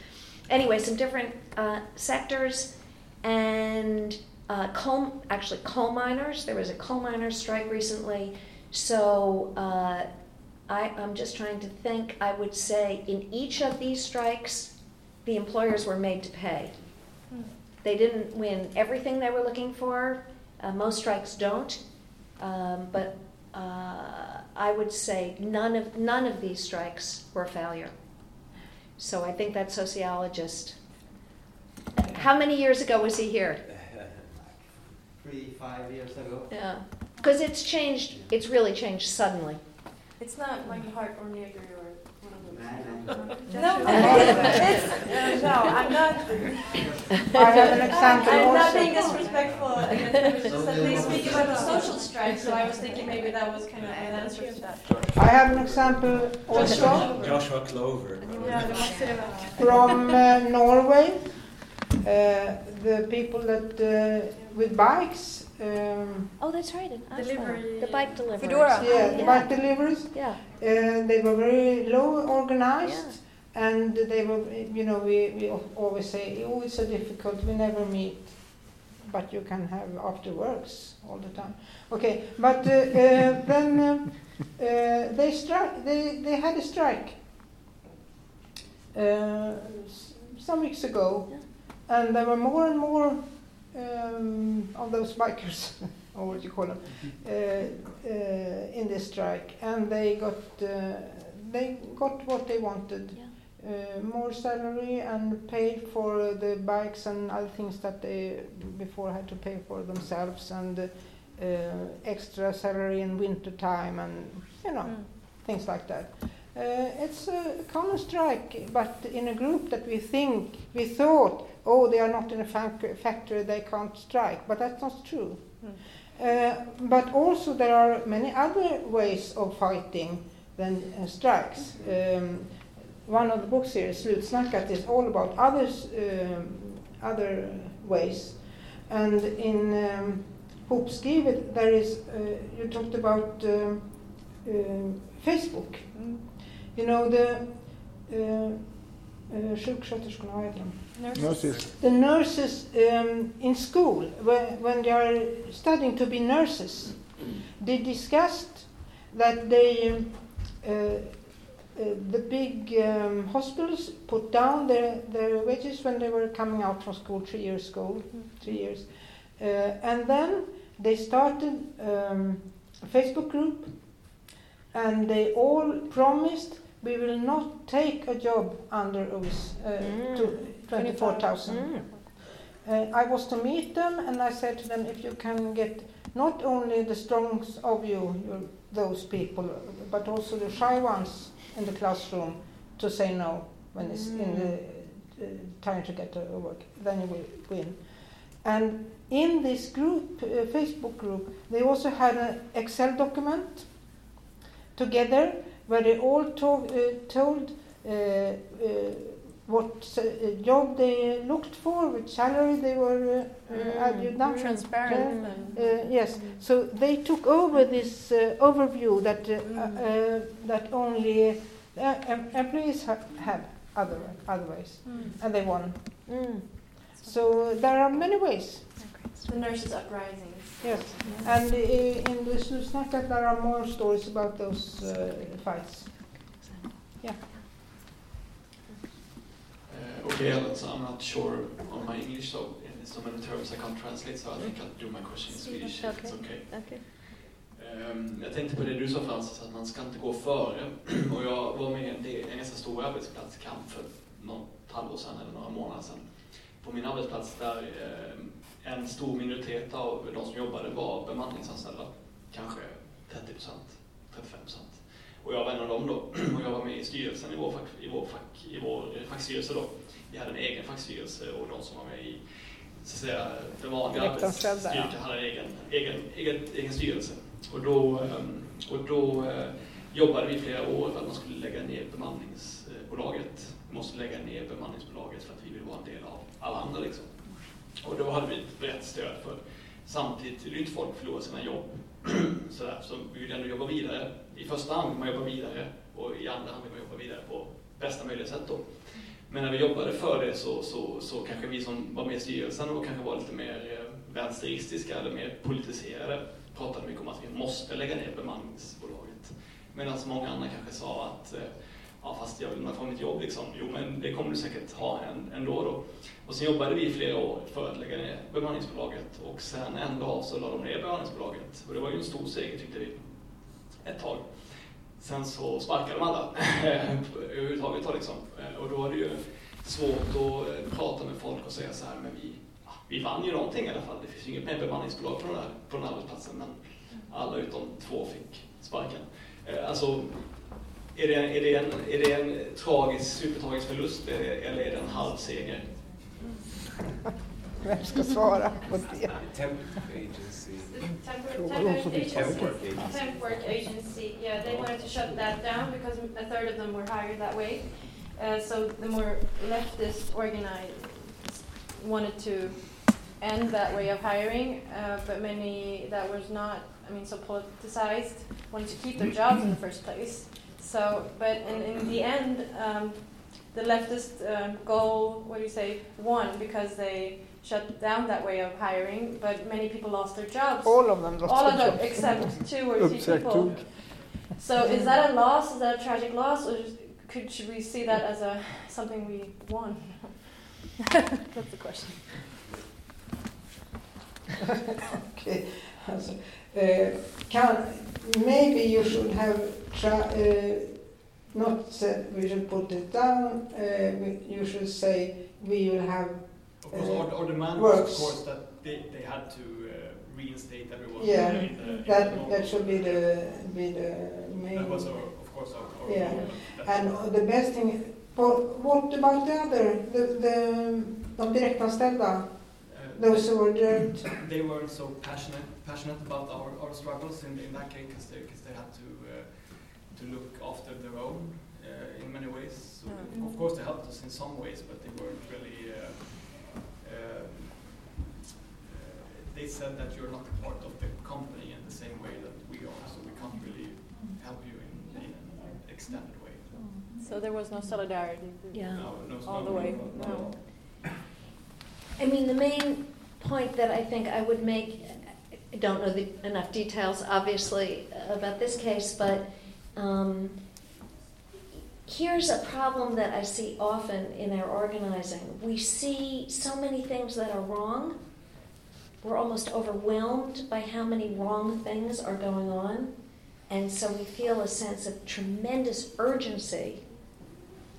Anyway, some different uh, sectors and uh, coal, actually coal miners. There was a coal miners strike recently. So uh, I, I'm just trying to think. I would say in each of these strikes, the employers were made to pay. They didn't win everything they were looking for. Uh, most strikes don't, um, but uh, I would say none of none of these strikes were a failure. So I think that sociologist. How many years ago was he here? Three, five years ago. Yeah, because it's changed. It's really changed suddenly. It's not Michael Hardt or Negri or one of those. No. No, it's, no, I'm not. I have an example I'm not being disrespectful against them. It's they speak about the social strike, so I was thinking maybe that was kind of an answer to that. I have an example also Joshua Clover. Yeah, det måste det vara. from uh, Norway. Uh, the people that uh, with bikes. Um, Oh, that's right. In Oslo. Delivery- The bike deliveries. Foodora. yeah, the bike deliveries. Yeah. Uh, they were very low organized, and they were, you know, we, we always say, oh, it's so difficult, we never meet, but you can have after works all the time. Okay, but uh, uh, then uh, uh, they strike. They they had a strike uh, some weeks ago, and there were more and more um, of those bikers, or what do you call them, uh, uh, in this strike, and they got uh, they got what they wanted. Uh, more salary and paid for the bikes and other things that they before had to pay for themselves and uh, extra salary in winter time and you know things like that. Uh, it's a common strike, but in a group that we think we thought, oh, they are not in a factory, they can't strike, but that's not true. Uh, but also there are many other ways of fighting than uh, strikes. Um, one of the books here, Slutsnackat, is all about others, um, other ways. And in um, Hopskrivet, there is, uh, you talked about um, uh, Facebook. Mm. You know, the uh, uh, sjuksköterskorna, vad heter de? Nurses. The nurses um, in school, when, when they are studying to be nurses, they discussed that they, um, uh, uh, the big um, hospitals put down their, their wages when they were coming out from school, three years school, three years. Uh, and then they started um, a Facebook group and they all promised we will not take a job under us uh, Mm. to 24,000. Mm. Uh, I was to meet them and I said to them, if you can get not only the strongs of you, those people, but also the shy ones in the classroom to say no when it's in the uh, time to get to work, then you will win. And in this group, uh, Facebook group, they also had an Excel document together where they all to, uh, told uh, uh, what uh, job they looked for, which salary they were uh, Mm. Transparent Uh, uh, yes, so they took over this uh, overview that uh, Mm. that only uh, em- employees ha- have other otherwise, Mm. and they won. So there are many ways. The nurses uprisings. Yes, and uh, in the Slutsnackat there are more stories about those uh, fights. Yeah. Okay, Alex, I'm not sure on my English, so in so many terms I can't translate, so I think I'll do my question in Swedish. if It's okay. Okay. Ehm, jag tänkte på det du sa Francis, att man ska inte gå före. Och jag var med i en, ganska stor arbetsplatskamp för något halvår sedan eller några månader sedan. På min arbetsplats där ehm, en stor minoritet av de som jobbade var bemanningsanställda. Kanske 30 procent, 35 procent. Och jag var en av dem då. Och jag var med i styrelsen i vår, fack, i vår, fack, i vår fackstyrelse då. Vi hade en egen fackstyrelse och de som var med i så att säga, den vanliga ja. arbetsstyrkan hade en egen, egen, egen, egen styrelse. Och då, ehm, och då eh, jobbade vi flera år för att man skulle lägga ner bemanningsbolaget. Vi måste lägga ner bemanningsbolaget för att vi vill vara en del av alla andra. Liksom. Och då hade vi ett brett stöd för samtidigt vill ju inte folk förlora sina jobb. Sådär, så vi vill ändå jobba vidare. I första hand vill man jobba vidare och i andra hand vill man jobba vidare på bästa möjliga sätt. Då. Men när vi jobbade för det så, så, så kanske vi som var med i styrelsen och kanske var lite mer eh, vänsteristiska eller mer politiserade pratade mycket om att vi måste lägga ner bemanningsbolaget. Medan många andra kanske sa att eh, ja, fast jag vill nog ha mitt jobb liksom. Jo, men det kommer du säkert ha ändå då. Och sen jobbade vi i flera år för att lägga ner bemanningsbolaget och sen en dag så la de ner bemanningsbolaget. Och det var ju en stor seger tyckte vi. Ett tag. Sen så sparkade de alla överhuvudtaget då liksom. Eh, Och då är det ju svårt att eh, prata med folk och säga så här, men vi, ja, vi vann ju någonting i alla fall. Det finns ju inget mer bemanningsbolag på den här, på den här arbetsplatsen, men alla utom två fick sparken. Eh, Alltså, är det, är det, en, är det en tragisk, supertragisk förlust eller eller är det en halv seger? Vem ska svara på det? Temp agency. Temp work agency. Yeah, they wanted to shut that down because a third of them were hired that way. Uh, so the more leftist organized wanted to end that way of hiring, uh, but many that was not, I mean, so politicized wanted to keep their jobs in the first place. So, but in, in the end, um, the leftist um, goal, what do you say, won because they shut down that way of hiring, but many people lost their jobs. All of them lost All of their them, jobs. except two or three people. So is that a loss? Is that a tragic loss, or just- could should we see that as a something we won? That's the question. okay. Alltså, eh, kan, maybe you should have try, uh, not said we should put it down. Uh, we, you should say we will have Of course, uh, our, our demand was, works. of course, that they, they had to uh, reinstate everyone. Yeah, in the, in that normal- that should be the be the main. That was, our, of course, our, our Yeah, goal, but that's- and the best thing. But what about the other, the the de direktanställda, Uh, those who were dirt? they weren't so passionate passionate about our, our struggles in, in that case because they, 'cause they had to uh, to look after their own uh, in many ways. So Mm. Of course, they helped us in some ways, but they weren't really uh, uh, they said that you're not part of the company in the same way that we are, so we can't really help you in, in an extended way. So there was no solidarity Yeah. No, no, all no, the way. no, No. I mean, the main point that I think I would make, I don't know the, enough details, obviously, about this case, but um, here's a problem that I see often in our organizing. We see so many things that are wrong. We're almost overwhelmed by how many wrong things are going on. And so we feel a sense of tremendous urgency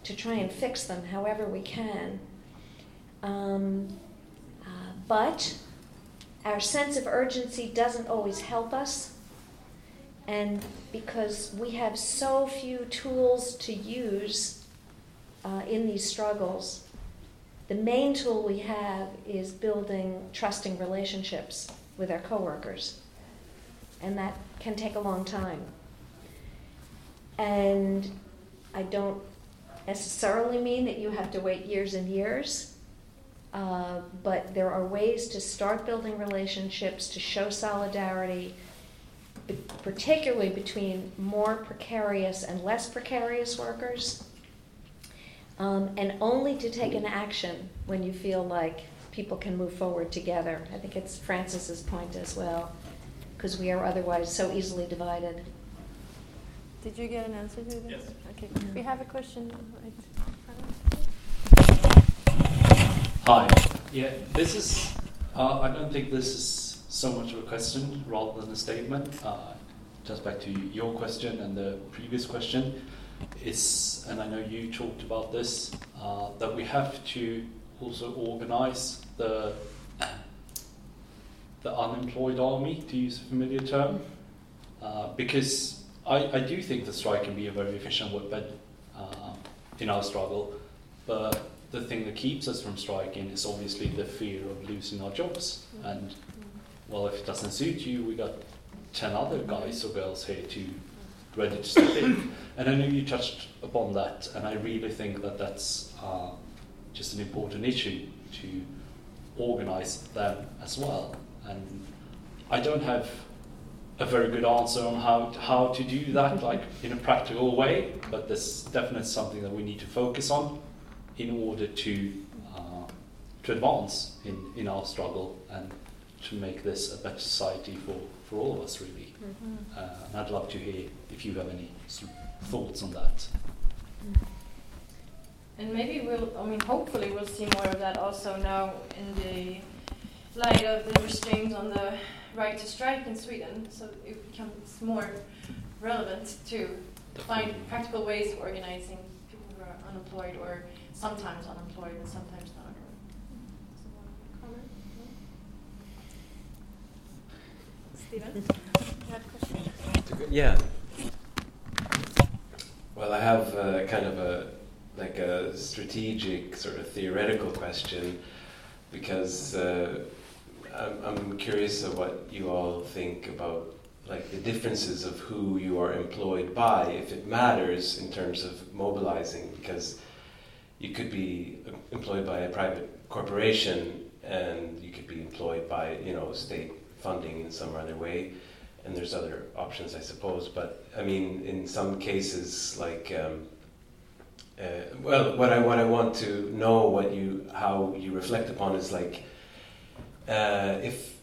to try and fix them however we can. Um, uh, but our sense of urgency doesn't always help us. And because we have so few tools to use uh, in these struggles, the main tool we have is building trusting relationships with our coworkers. And that can take a long time. And I don't necessarily mean that you have to wait years and years. Uh, but there are ways to start building relationships, to show solidarity, be- particularly between more precarious and less precarious workers, um, and only to take an action when you feel like people can move forward together. I think it's Frances's point as well, because we are otherwise so easily divided. Did you get an answer to that? Yes. Okay. We have a question. Hi. Yeah, this is. Uh, I don't think this is so much of a question rather than a statement. Uh, just back to your question and the previous question, is, and I know you talked about this, uh, that we have to also organize the the unemployed army, to use a familiar term, uh, because I, I do think the strike can be a very efficient weapon uh, in our struggle, but the thing that keeps us from striking is obviously the fear of losing our jobs. And well, if it doesn't suit you, we got ten other guys or girls here to ready to step in. And I know you touched upon that, and I really think that that's uh, just an important issue to organize them as well. And I don't have a very good answer on how how to do that, like in a practical way. But there's definitely something that we need to focus on in order to uh, to advance in, in our struggle and to make this a better society for, for all of us, really. Mhm. Uh, and I'd love to hear if you have any thoughts on that. And maybe we'll, I mean, hopefully we'll see more of that also now in the light of the restraints on the right to strike in Sweden. So it becomes more relevant to find practical ways of organizing people who are unemployed or sometimes unemployed and sometimes not. Stephen, you had a question? Yeah. Well, I have uh, kind of a like a strategic sort of theoretical question because uh, I'm, I'm curious of what you all think about like the differences of who you are employed by, if it matters in terms of mobilizing, because you could be employed by a private corporation and you could be employed by you know state funding in some other way and there's other options i suppose. But i mean in some cases like um, uh, well what i what i want to know what you how you reflect upon is like uh, if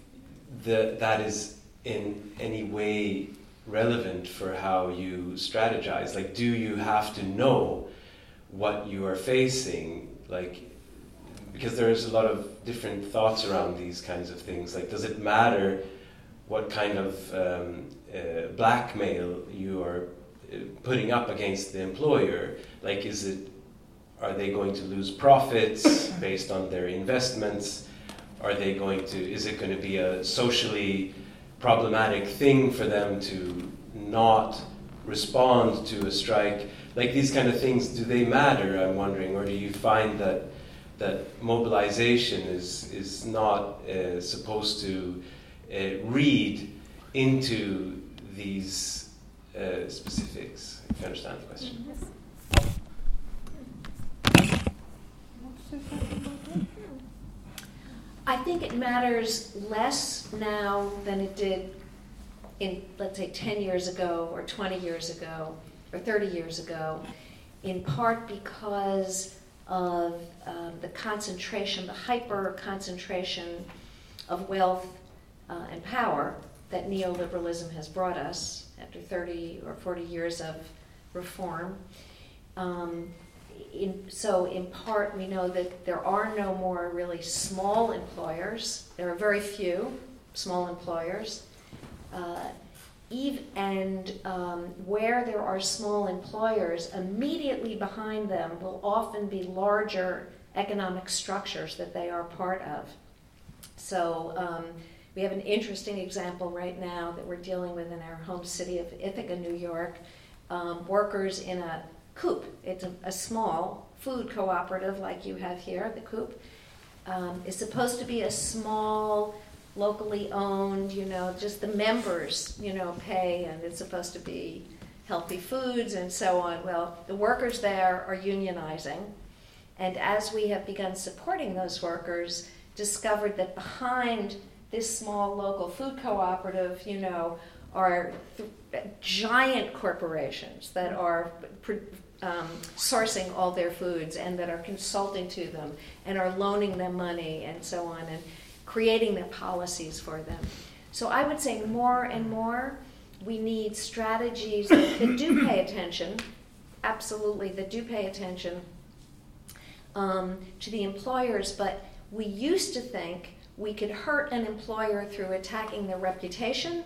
the that is in any way relevant for how you strategize like do you have to know what you are facing? Like because there's a lot of different thoughts around these kinds of things. Like does it matter what kind of um, uh, blackmail you are uh, putting up against the employer? Like is it are they going to lose profits based on their investments are they going to is it going to be a socially problematic thing for them to not respond to a strike? Like these kind of things do they matter i'm wondering? Or do you find that that mobilization is is not uh, supposed to uh, read into these uh, specifics if you understand the question I think it matters less now than it did in, let's say, 10 years ago, or 20 years ago, or 30 years ago, in part because of um, the concentration, the hyper concentration of wealth uh, and power that neoliberalism has brought us after 30 or 40 years of reform. Um, in, so, in part, we know that there are no more really small employers. There are very few small employers. Uh, even, and um, where there are small employers, immediately behind them will often be larger economic structures that they are part of. So um, we have an interesting example right now that we're dealing with in our home city of Ithaca, New York. Um, workers in a coop. It's a, a, small food cooperative like you have here, the coop. Um, is supposed to be a small locally owned, you know, just the members, you know, pay, and it's supposed to be healthy foods and so on. Well, the workers there are unionizing, and as we have begun supporting those workers, discovered that behind this small local food cooperative, you know, are th- giant corporations that are um, sourcing all their foods and that are consulting to them and are loaning them money and so on. And creating the policies for them. So I would say more and more we need strategies that, that do pay attention, absolutely, that do pay attention um, to the employers, but we used to think we could hurt an employer through attacking their reputation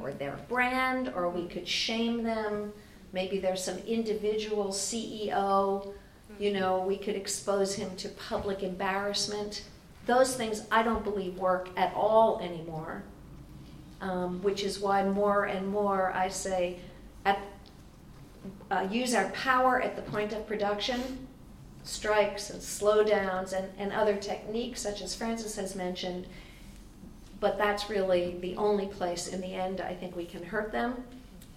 or their brand, or we could shame them. Maybe there's some individual CEO, you know, we could expose him to public embarrassment. Those things I don't believe work at all anymore, um, which is why more and more I say at, uh, use our power at the point of production, strikes and slowdowns and, and other techniques, such as Frances has mentioned. But that's really the only place in the end I think we can hurt them.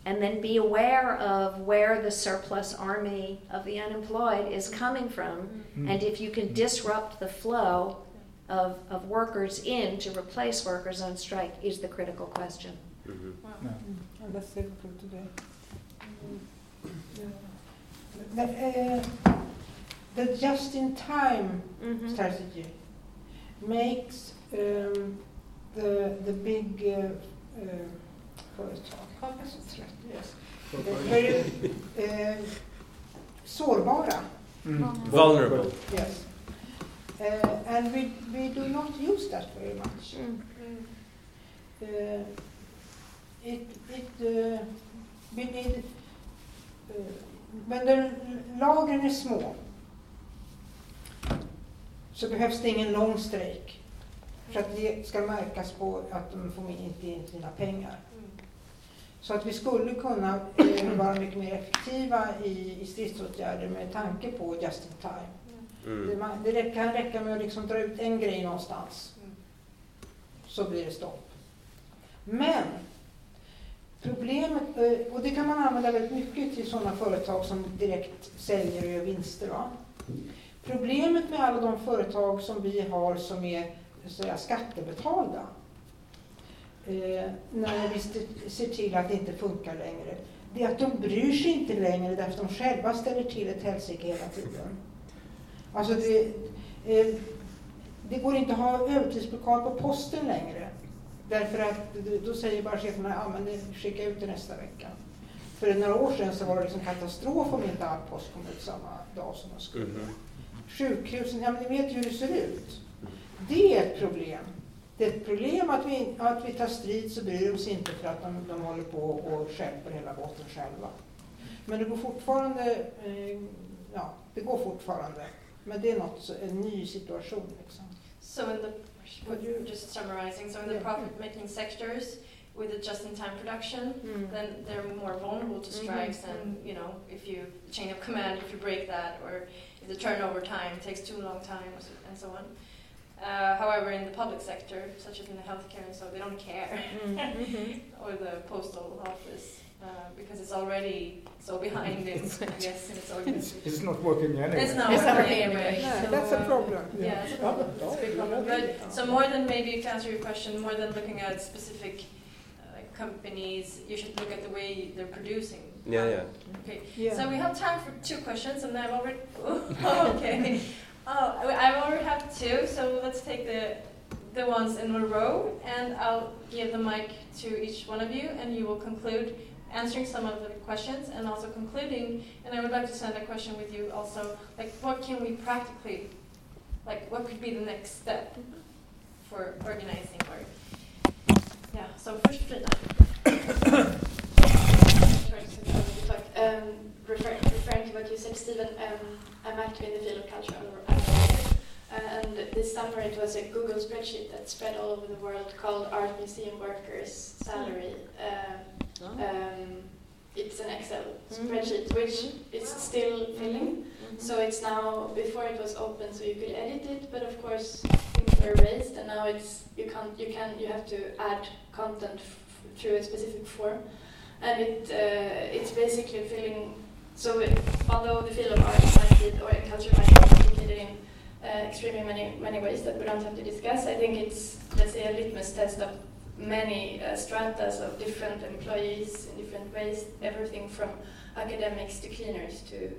And then be aware of where the surplus army of the unemployed is coming from. Mm-hmm. And if you can disrupt the flow, of, of workers in to replace workers on strike is the critical question. Mm-hmm. Wow. Yeah. Mm. That's difficult today. The, uh, the just-in-time mm-hmm. strategy makes um, the the big uh, uh, yes, very uh, sårbara. Mm. Vulnerable. Yes. Uh, and we, we do not use that very much. Mm. Uh, it, it, uh, we need, men när lagren är små så behövs det ingen lång strejk för att det ska märkas på att de får inte in sina pengar. Så att vi skulle kunna eh, vara mycket mer effektiva i, i stridsåtgärder med tanke på just in time. Mm. Det, man, det kan räcka med att liksom dra ut en grej någonstans. Så blir det stopp. Men problemet, eh, och det kan man använda väldigt mycket till sådana företag som direkt säljer och gör vinster. Va? Problemet med alla de företag som vi har som är säga, skattebetalda eh, när vi ser till att det inte funkar längre, det är att de bryr sig inte längre därför att de själva ställer till ett helsike hela tiden. Alltså det, eh, det går inte att ha övertidsblockad på posten längre. Därför att då säger bara cheferna, ja men skicka ut det nästa vecka. För några år sedan så var det liksom katastrof om inte all post kom ut samma dag som de skulle. Mm. Sjukhusen, ja men ni vet ju hur det ser ut. Det är ett problem. Det är ett problem att vi, att vi tar strid så bryr de sig inte för att de, de håller på och stjälper hela båten själva. Men det går fortfarande, eh, ja, det går fortfarande. Men det är något, en ny situation liksom. So in the, just summarizing, so in the profit-making sectors, with the just-in-time production, mm. then they're more vulnerable to mm-hmm. strikes mm and, you know, if you, chain of command, if you break that, or if the turnover time takes too long time, and so on. Uh, however, in the public sector, such as in the healthcare and so, they don't care. Mm -hmm. or the postal office, uh, because it's already so behind in, I guess, in its organization. It's not working anyway. It's not It's working working anyway. anyway. So, That's a problem. Yeah, Yeah. it's a problem. Oh, It's a big problem. But so more than maybe to answer your question, more than looking at specific uh, companies, you should look at the way they're producing. Yeah, yeah. Okay. Yeah. So we have time for two questions, and then I've already. Oh, okay. Oh, I already have two. So let's take the the ones in a row, and I'll give the mic to each one of you, and you will conclude answering some of the questions and also concluding. And I would like to send a question with you also, like what can we practically, like what could be the next step for organizing or, yeah. So first, Frida. Um, refer- referring to what you said, Stephen, um, I'm active in the field of culture. Uh, and this summer it was a Google spreadsheet that spread all over the world called Art Museum Workers Salary. Um, um, it's an Excel spreadsheet which is still filling. So it's now before it was open, so you could edit it, but of course things were raised, and now it's you can't you can you have to add content f- through a specific form, and it uh, it's basically filling. So although the field of art might be or culture might be complicated in uh, extremely many many ways that we don't have to discuss, I think it's let's say a litmus test of many uh, stratas of different employees in different ways, everything from academics to cleaners to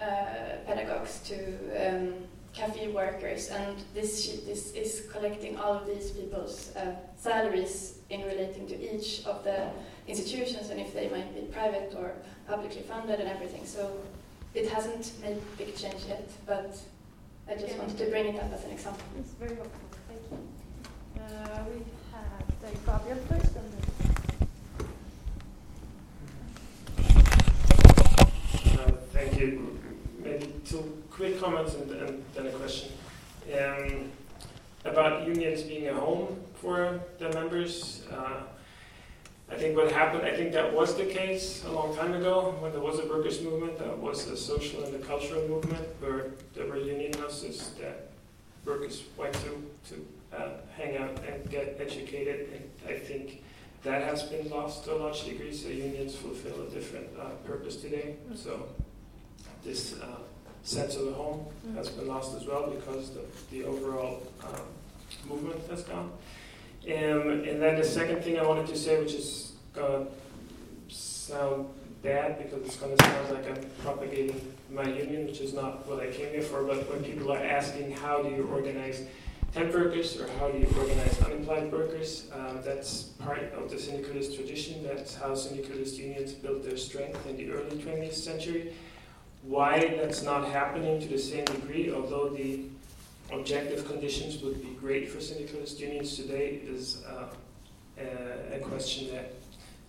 uh, pedagogues to um, cafe workers, and this sheet is, is collecting all of these people's uh, salaries in relating to each of the institutions. And if they might be private or publicly funded and everything. So it hasn't made big change yet, but I just wanted to bring it up as an example. It's very helpful. Thank you. Uh, we had uh, Gabriel first and then Uh, Thank you. Maybe two quick comments and and then a question. Um, About unions being a home for the members, uh, I think what happened, I think that was the case a long time ago, when there was a workers' movement, that was a social and a cultural movement, where there were union houses that workers went to to uh, hang out and get educated, and I think that has been lost to a large degree, so unions fulfill a different uh, purpose today. So this uh, sense of the home has been lost as well because the, the overall um, movement has gone. Um, and then the second thing I wanted to say, which is to sound bad because it's to sound like I'm propagating my union, which is not what I came here for, but when people are asking how do you organize temp workers or how do you organize unemployed workers, um, that's part of the syndicalist tradition. That's how syndicalist unions built their strength in the early 20th century. Why that's not happening to the same degree, although the objective conditions would be great for syndicalist unions today, is uh, a, a question that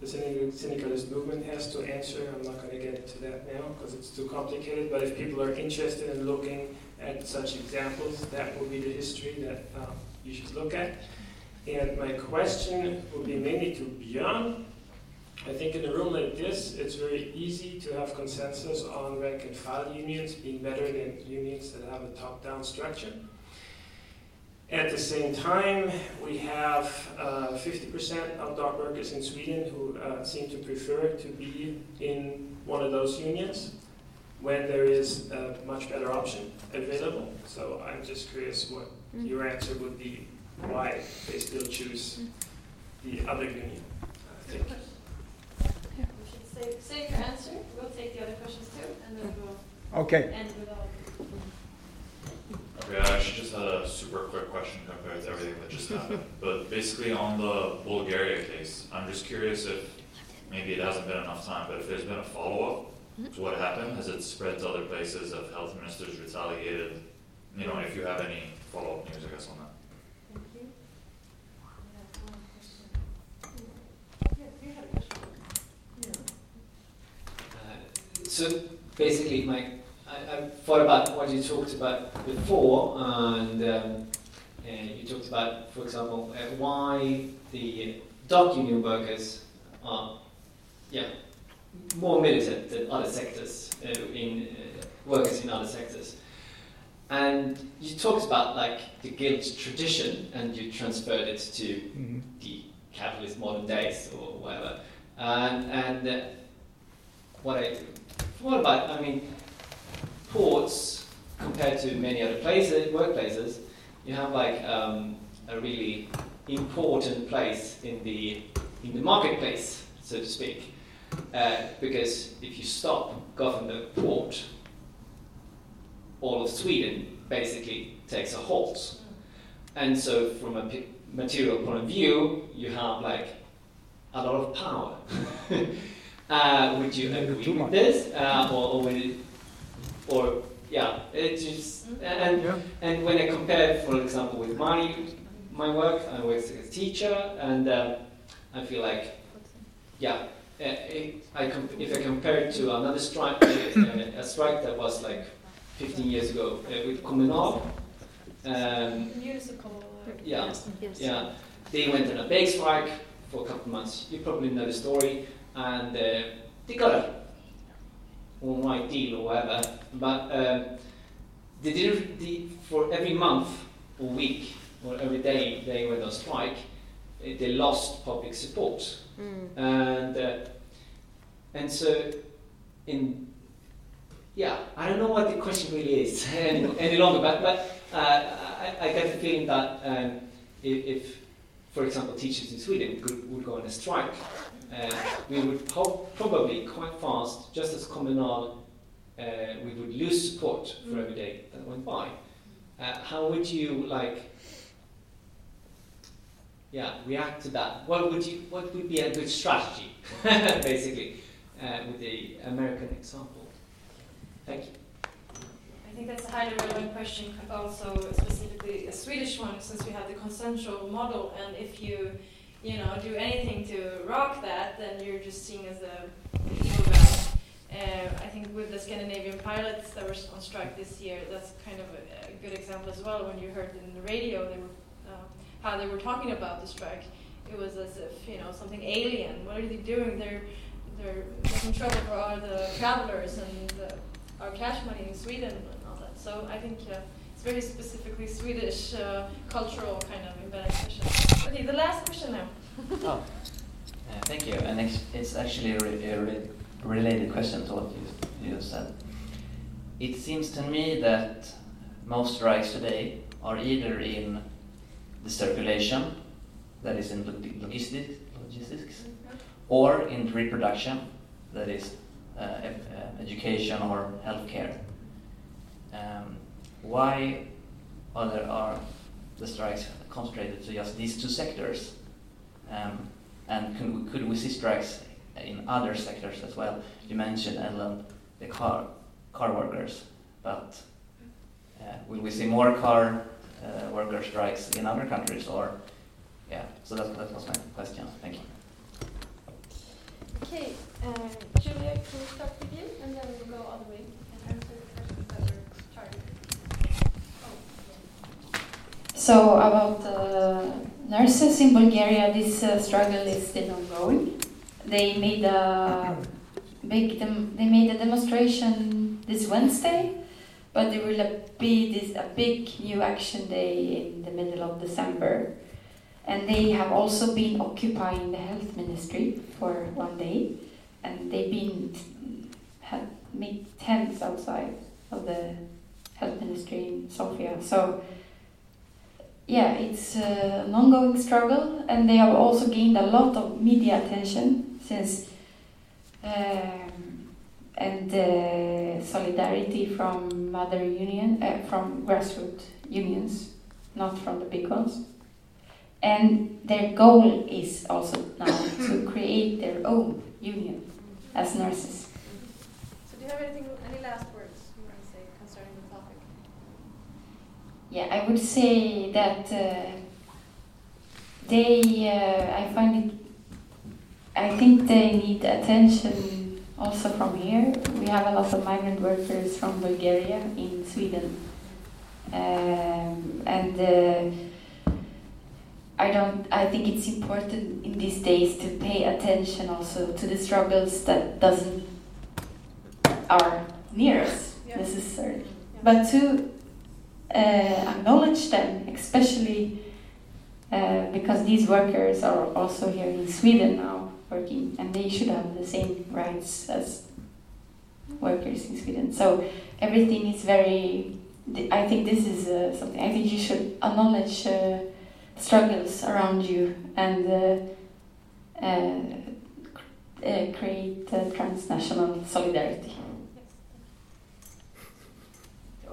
the syndicalist movement has to answer. I'm not going to get into that now because it's too complicated, but if people are interested in looking at such examples, that will be the history that um, you should look at. And my question would be mainly to Björn. I think in a room like this, it's very easy to have consensus on rank and file unions being better than unions that have a top-down structure. At the same time, we have uh, 50% of dock workers in Sweden who uh, seem to prefer to be in one of those unions when there is a much better option available. So I'm just curious what Mm. your answer would be, why they still choose the other union. Uh, thank you. You should save, save your answer. We'll take the other questions too, and then we'll Okay. end with all. Okay, I actually just had a super quick question compared to everything that just happened. But basically, on the Bulgaria case, I'm just curious if maybe it hasn't been enough time, but if there's been a follow up to what happened, has it spread to other places? Have health ministers retaliated? You know, if you have any follow up news, I guess, on that. Thank you. We have one question. Yeah, you had a question. Uh, so basically, my I, thought about what you talked about before, and um, uh, you talked about, for example, uh, why the dock union workers are, yeah, more militant than other sectors uh, in uh, workers in other sectors. And you talked about like the guild tradition, and you transferred it to the capitalist modern days or whatever. And, and uh, what I thought about, I mean, ports compared to many other places, workplaces, you have like um, a really important place in the in the marketplace, so to speak. Uh, because if you stop Gothenburg port, all of Sweden basically takes a halt. And so, from a material point of view, you have like a lot of power. uh, would you agree with this, uh, or, or, it, or yeah, it just and yeah. and when I compare, for example, with my my work, I work as a teacher, and uh, I feel like yeah, uh, I if I compare it to another strike, uh, a strike that was like 15 years ago uh, with Kommunal. Um, Musical. Yeah, yeah. They went on a big strike for a couple of months. You probably know the story, and uh, they got a all right deal or whatever. But um, they did the, for every month or week or every day they went on strike. Eh, they lost public support, mm. and uh, and so in yeah, I don't know what the question really is any, any longer, but, but uh, I, I, get the feeling that um, if, if, for example, teachers in Sweden could, would go on a strike, uh, we would probably quite fast, just as Kommunal, uh, we would lose support for every day that went by. Uh, how would you like, yeah, react to that? What would you, what would be a good strategy, basically, uh, with the American example? Thank you. I think that's a highly relevant question, also specifically a Swedish one, since we have the consensual model, and if you, you know, do anything to rock that, then you're just seen as a. Uh, I think with the Scandinavian pilots that were on strike this year, that's kind of a, a good example as well. When you heard in the radio, they were, uh, how they were talking about the strike, it was as if you know something alien. What are they doing? They're they're making trouble for all the travelers and the our cash money in Sweden and all that. So I think uh, very specifically Swedish uh, cultural kind of embedded question. Okay, the last question now. oh, uh, thank you. And it's actually a, re a re related question to what you, you said. It seems to me that most strikes today are either in the circulation, that is in logistics, logistics or in reproduction, that is uh, education or healthcare. Um, why are there are the strikes concentrated to just these two sectors? Um, and could we, could we see strikes in other sectors as well? You mentioned Ellen, the car car workers, but uh, will we see more car uh, worker strikes in other countries or yeah? So that, that was my question. Thank you. Okay, uh, Julia, can we start with you, and then we'll go all the way So about uh, nurses in Bulgaria, this uh, struggle is still ongoing. They made a big they made a demonstration this Wednesday, but there will be this a big new action day in the middle of December and they have also been occupying the health ministry for one day, and they've been had made tents outside of the health ministry in Sofia. So yeah, it's uh, an ongoing struggle, and they have also gained a lot of media attention since um, and uh, solidarity from other union uh, from grassroots unions, not from the big ones. And their goal is also now to create their own union as nurses. So, do you have anything, any last words you want to say concerning the topic? Yeah, I would say that uh, they, uh, I find it, I think they need attention also from here. We have a lot of migrant workers from Bulgaria in Sweden. Um, and uh, I don't. I think it's important in these days to pay attention also to the struggles that doesn't are near us yeah. necessarily, yeah. but to acknowledge them, especially uh, because these workers are also here in Sweden now, working, and they should have the same rights as workers in Sweden. So everything is very. I think this is uh, something. I think you should acknowledge uh, struggles around you and uh, uh, uh create transnational solidarity.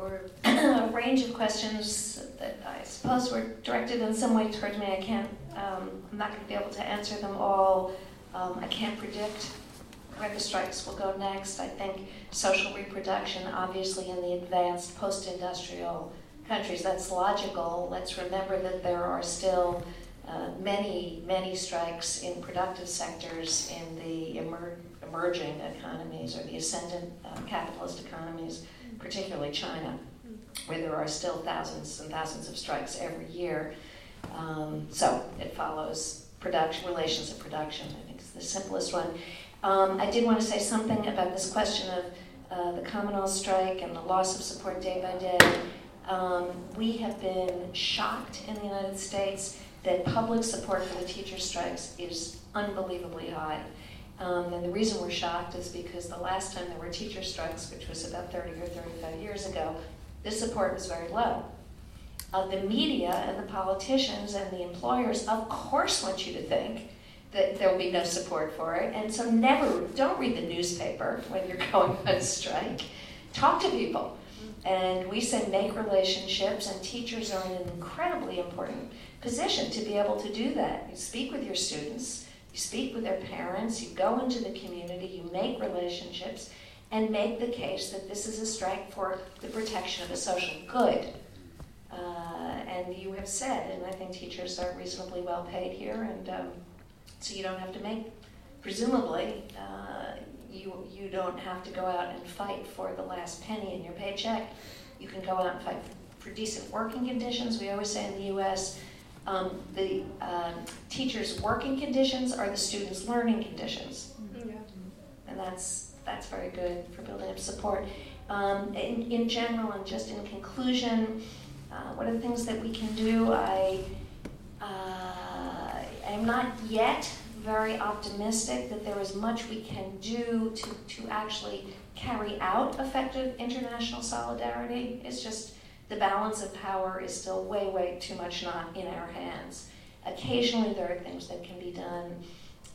Or a range of questions that I suppose were directed in some way towards me. I can't. Um, I'm not going to be able to answer them all. Um, I can't predict where the strikes will go next. I think social reproduction, obviously, in the advanced post industrial countries, that's logical. Let's remember that there are still uh, many, many strikes in productive sectors in the emer- emerging economies or the ascendant uh, capitalist economies, particularly China, where there are still thousands and thousands of strikes every year. Um, so it follows production relations of production. I think it's the simplest one. Um, I did want to say something about this question of uh, the Commonwealth strike and the loss of support day by day. Um, we have been shocked in the United States that public support for the teacher strikes is unbelievably high. Um, and the reason we're shocked is because the last time there were teacher strikes, which was about 30 or 35 years ago, the support was very low. Uh, the media and the politicians and the employers, of course, want you to think that there will be no support for it. And so never, don't read the newspaper when you're going on strike. Talk to people. And we say make relationships, and teachers are in an incredibly important position to be able to do that. You speak with your students, you speak with their parents, you go into the community, you make relationships, and make the case that this is a strike for the protection of a social good. Uh, and you have said, and I think teachers are reasonably well paid here, and um, so you don't have to make, presumably, uh, you, you don't have to go out and fight for the last penny in your paycheck. You can go out and fight for decent working conditions. We always say in the US, um, the um, teachers' working conditions are the students' learning conditions. Yeah. And that's, that's very good for building up support. Um, in, in general, and just in conclusion, uh, what are the things that we can do? I uh, am not yet very optimistic that there is much we can do to, to actually carry out effective international solidarity. It's just the balance of power is still way, way too much not in our hands. Occasionally, there are things that can be done.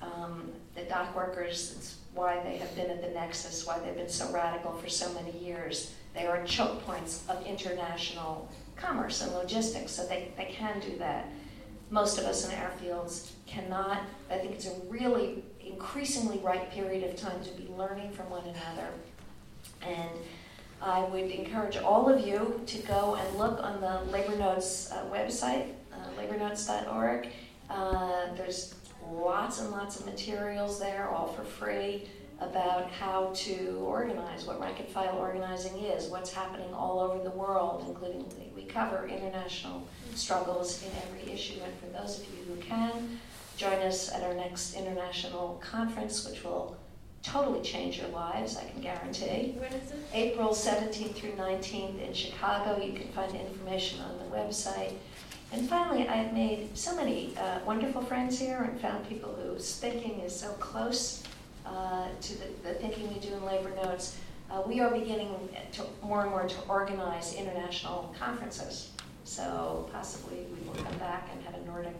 Um, the dock workers, it's why they have been at the nexus, why they've been so radical for so many years. They are choke points of international commerce and logistics, so they, they can do that most of us in our fields cannot. I think it's a really increasingly right period of time to be learning from one another. And I would encourage all of you to go and look on the Labor Notes uh, website, uh, labornotes.org. Uh, there's lots and lots of materials there, all for free, about how to organize, what rank and file organizing is, what's happening all over the world, including we cover international struggles in every issue. And for those of you who can, join us at our next international conference, which will totally change your lives, I can guarantee. When is it? April 17th through 19th in Chicago. You can find information on the website. And finally, I've made so many uh, wonderful friends here and found people whose thinking is so close uh, to the, the, thinking we do in labor notes. Uh, we are beginning to more and more to organize international conferences. So possibly we will come back and have a Nordic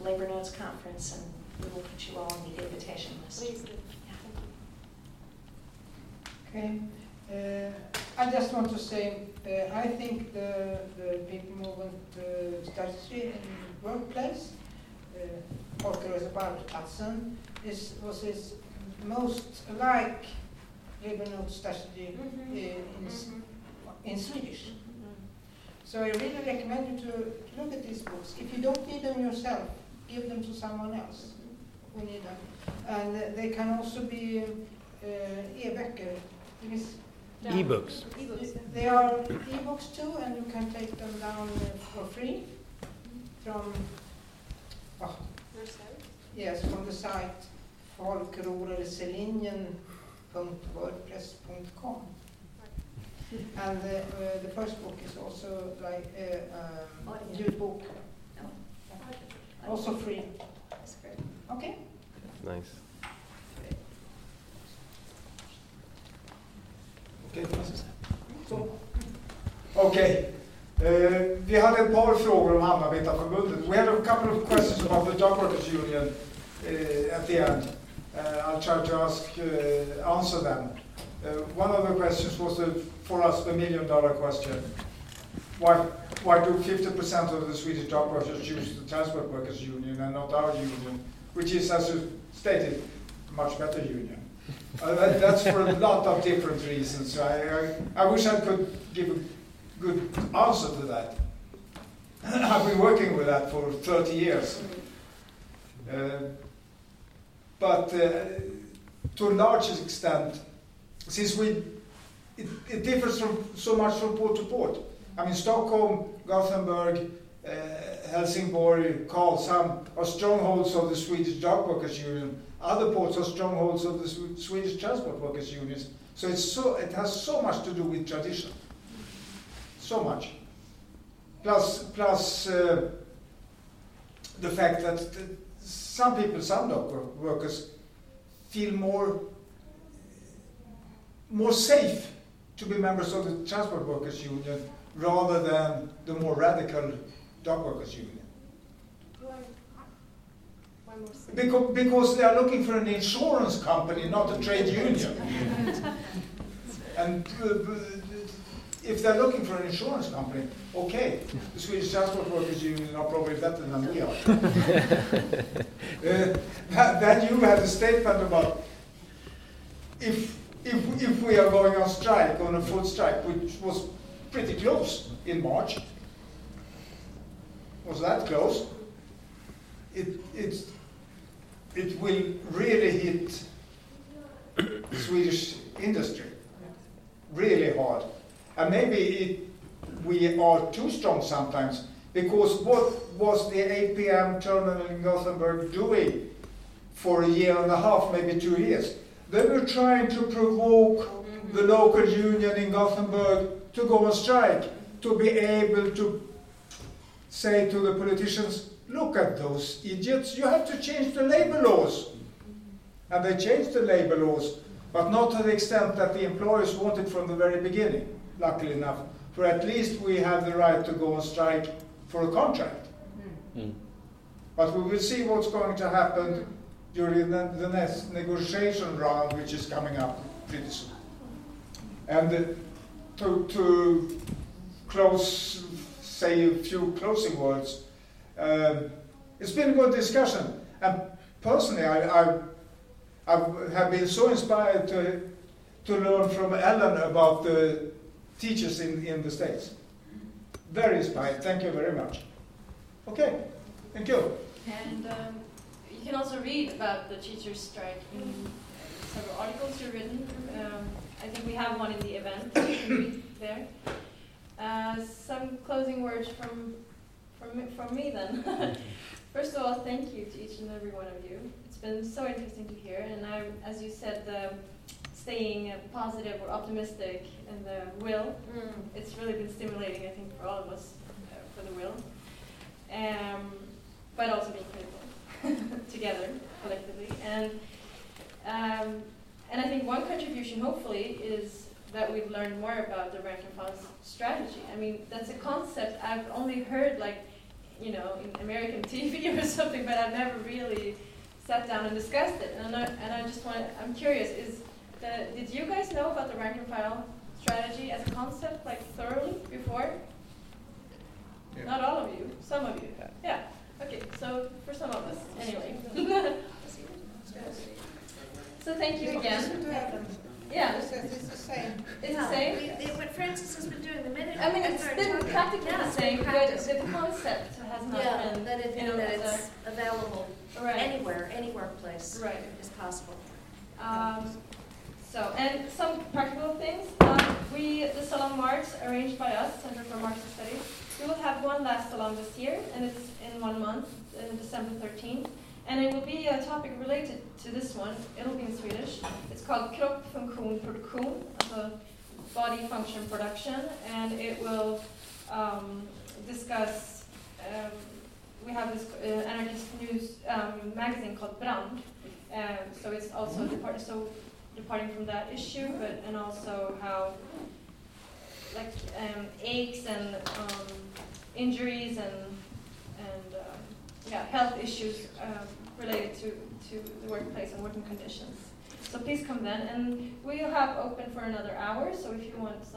Labor Notes conference and we will put you all on the invitation list. Please. Okay. Uh, I just want to say, uh, I think the, the people movement uh, strategy in the workplace, uh, Folkrörelseplatsen, is was is most like note strategy mm -hmm. in, mm -hmm. in Swedish. So I really recommend you to, look at these books. If you don't need them yourself, give them to someone else who need them. And they can also be uh, e-böcker. E-books. They are e-books too, and you can take them down for free from oh, yes, from the site folkrörelselinjen.wordpress.com. And the, uh, the first book is also like a uh, um, book. Also free. Okay? nice. Okay. Uh, vi hade ett par frågor om Hamnarbetarförbundet. We had a couple of questions about the Dock Workers Union uh, at the end. Uh, I'll try to ask, answer them. One of the questions was the, for us the million dollar question. Why, why do 50% of the Swedish dock workers choose the Transport Workers Union and not our union, which is, as you stated, a much better union? Uh, that, that's for a lot of different reasons. I, I, I wish I could give a good answer to that. I've been working with that for 30 years. Uh, but uh, to a large extent, since we, it, it, differs from, so much from port to port. I mean, Stockholm, Gothenburg, uh, Helsingborg, Karlshamn are strongholds of the Swedish Dock Workers Union. Other ports are strongholds of the Swedish Transport Workers Unions. So, it's so it has so much to do with tradition so much. Plus, plus uh, the fact that some people, some dock workers, feel more more safe to be members of the Transport Workers Union rather than the more radical dock workers union. Because, because they are looking for an insurance company, not a trade union. and uh, if they're looking for an insurance company, okay, the Swedish Transport Workers Union are probably better than we are. uh, then you had a statement about if, if, if we are going on strike, on a full strike, which was pretty close in March, was that close? It, it's, it will really hit Swedish industry really hard. And maybe it, we are too strong sometimes, because what was the APM terminal in Gothenburg doing for a year and a half, maybe two years? They were trying to provoke the local union in Gothenburg to go on strike, to be able to say to the politicians, look at those idiots, you have to change the labor laws. And they changed the labor laws, but not to the extent that the employers wanted from the very beginning luckily enough, for at least we have the right to go on strike for a contract. Mm. But we will see what's going to happen during the, the, next negotiation round, which is coming up pretty soon. And uh, to, to close, say a few closing words, um, it's been a good discussion. And personally, I, I, I have been so inspired to, to learn from Ellen about the teachers in, in the States. Very inspired. Thank you very much. Okay, thank you. And um, you can also read about the teachers' strike in several articles you've written. Um, I think we have one in the event there. Uh, some closing words from from from me then. First of all, thank you to each and every one of you. It's been so interesting to hear, and I, as you said, the staying positive or optimistic in the will. Mm. It's really been stimulating, I think, for all of us uh, for the will. Um, but also being critical together, collectively. And, um, and I think one contribution, hopefully, is that we've learned more about the rank and file strategy. I mean, that's a concept I've only heard, like, you know, in American TV or something, but I've never really sat down and discussed it. And I, and I just want, I'm curious, is the, did you guys know about the rank and file strategy as a concept, like thoroughly before? Yeah. Not all of you, some of you. Yeah. yeah. Okay, so for some of us, anyway. so thank you again. Yeah. It's the same. It's the same? We, what Frances has been doing the minute. I mean, it's been practically yeah, the same, but the concept has not yeah, been. that, it, you know, that it's a, available right. anywhere, any workplace right. is possible. Um, so, and some practical things. Um, we, the Salon Marx, arranged by us, Center for Marxist Studies, we will have one last salon this year, and it's in one month, in December 13th. And it will be a topic related to this one. It'll be in Swedish. It's called Kropp, Funktion, Produktion, also body function production, and it will um, discuss. Um, we have this uh, anarchist news um, magazine called Brand, Um, so it's also depart- so departing from that issue, but and also how like um, aches and um, injuries and yeah health issues um, related to to the workplace and working conditions. So please come then, and we'll have open for another hour. So if you want some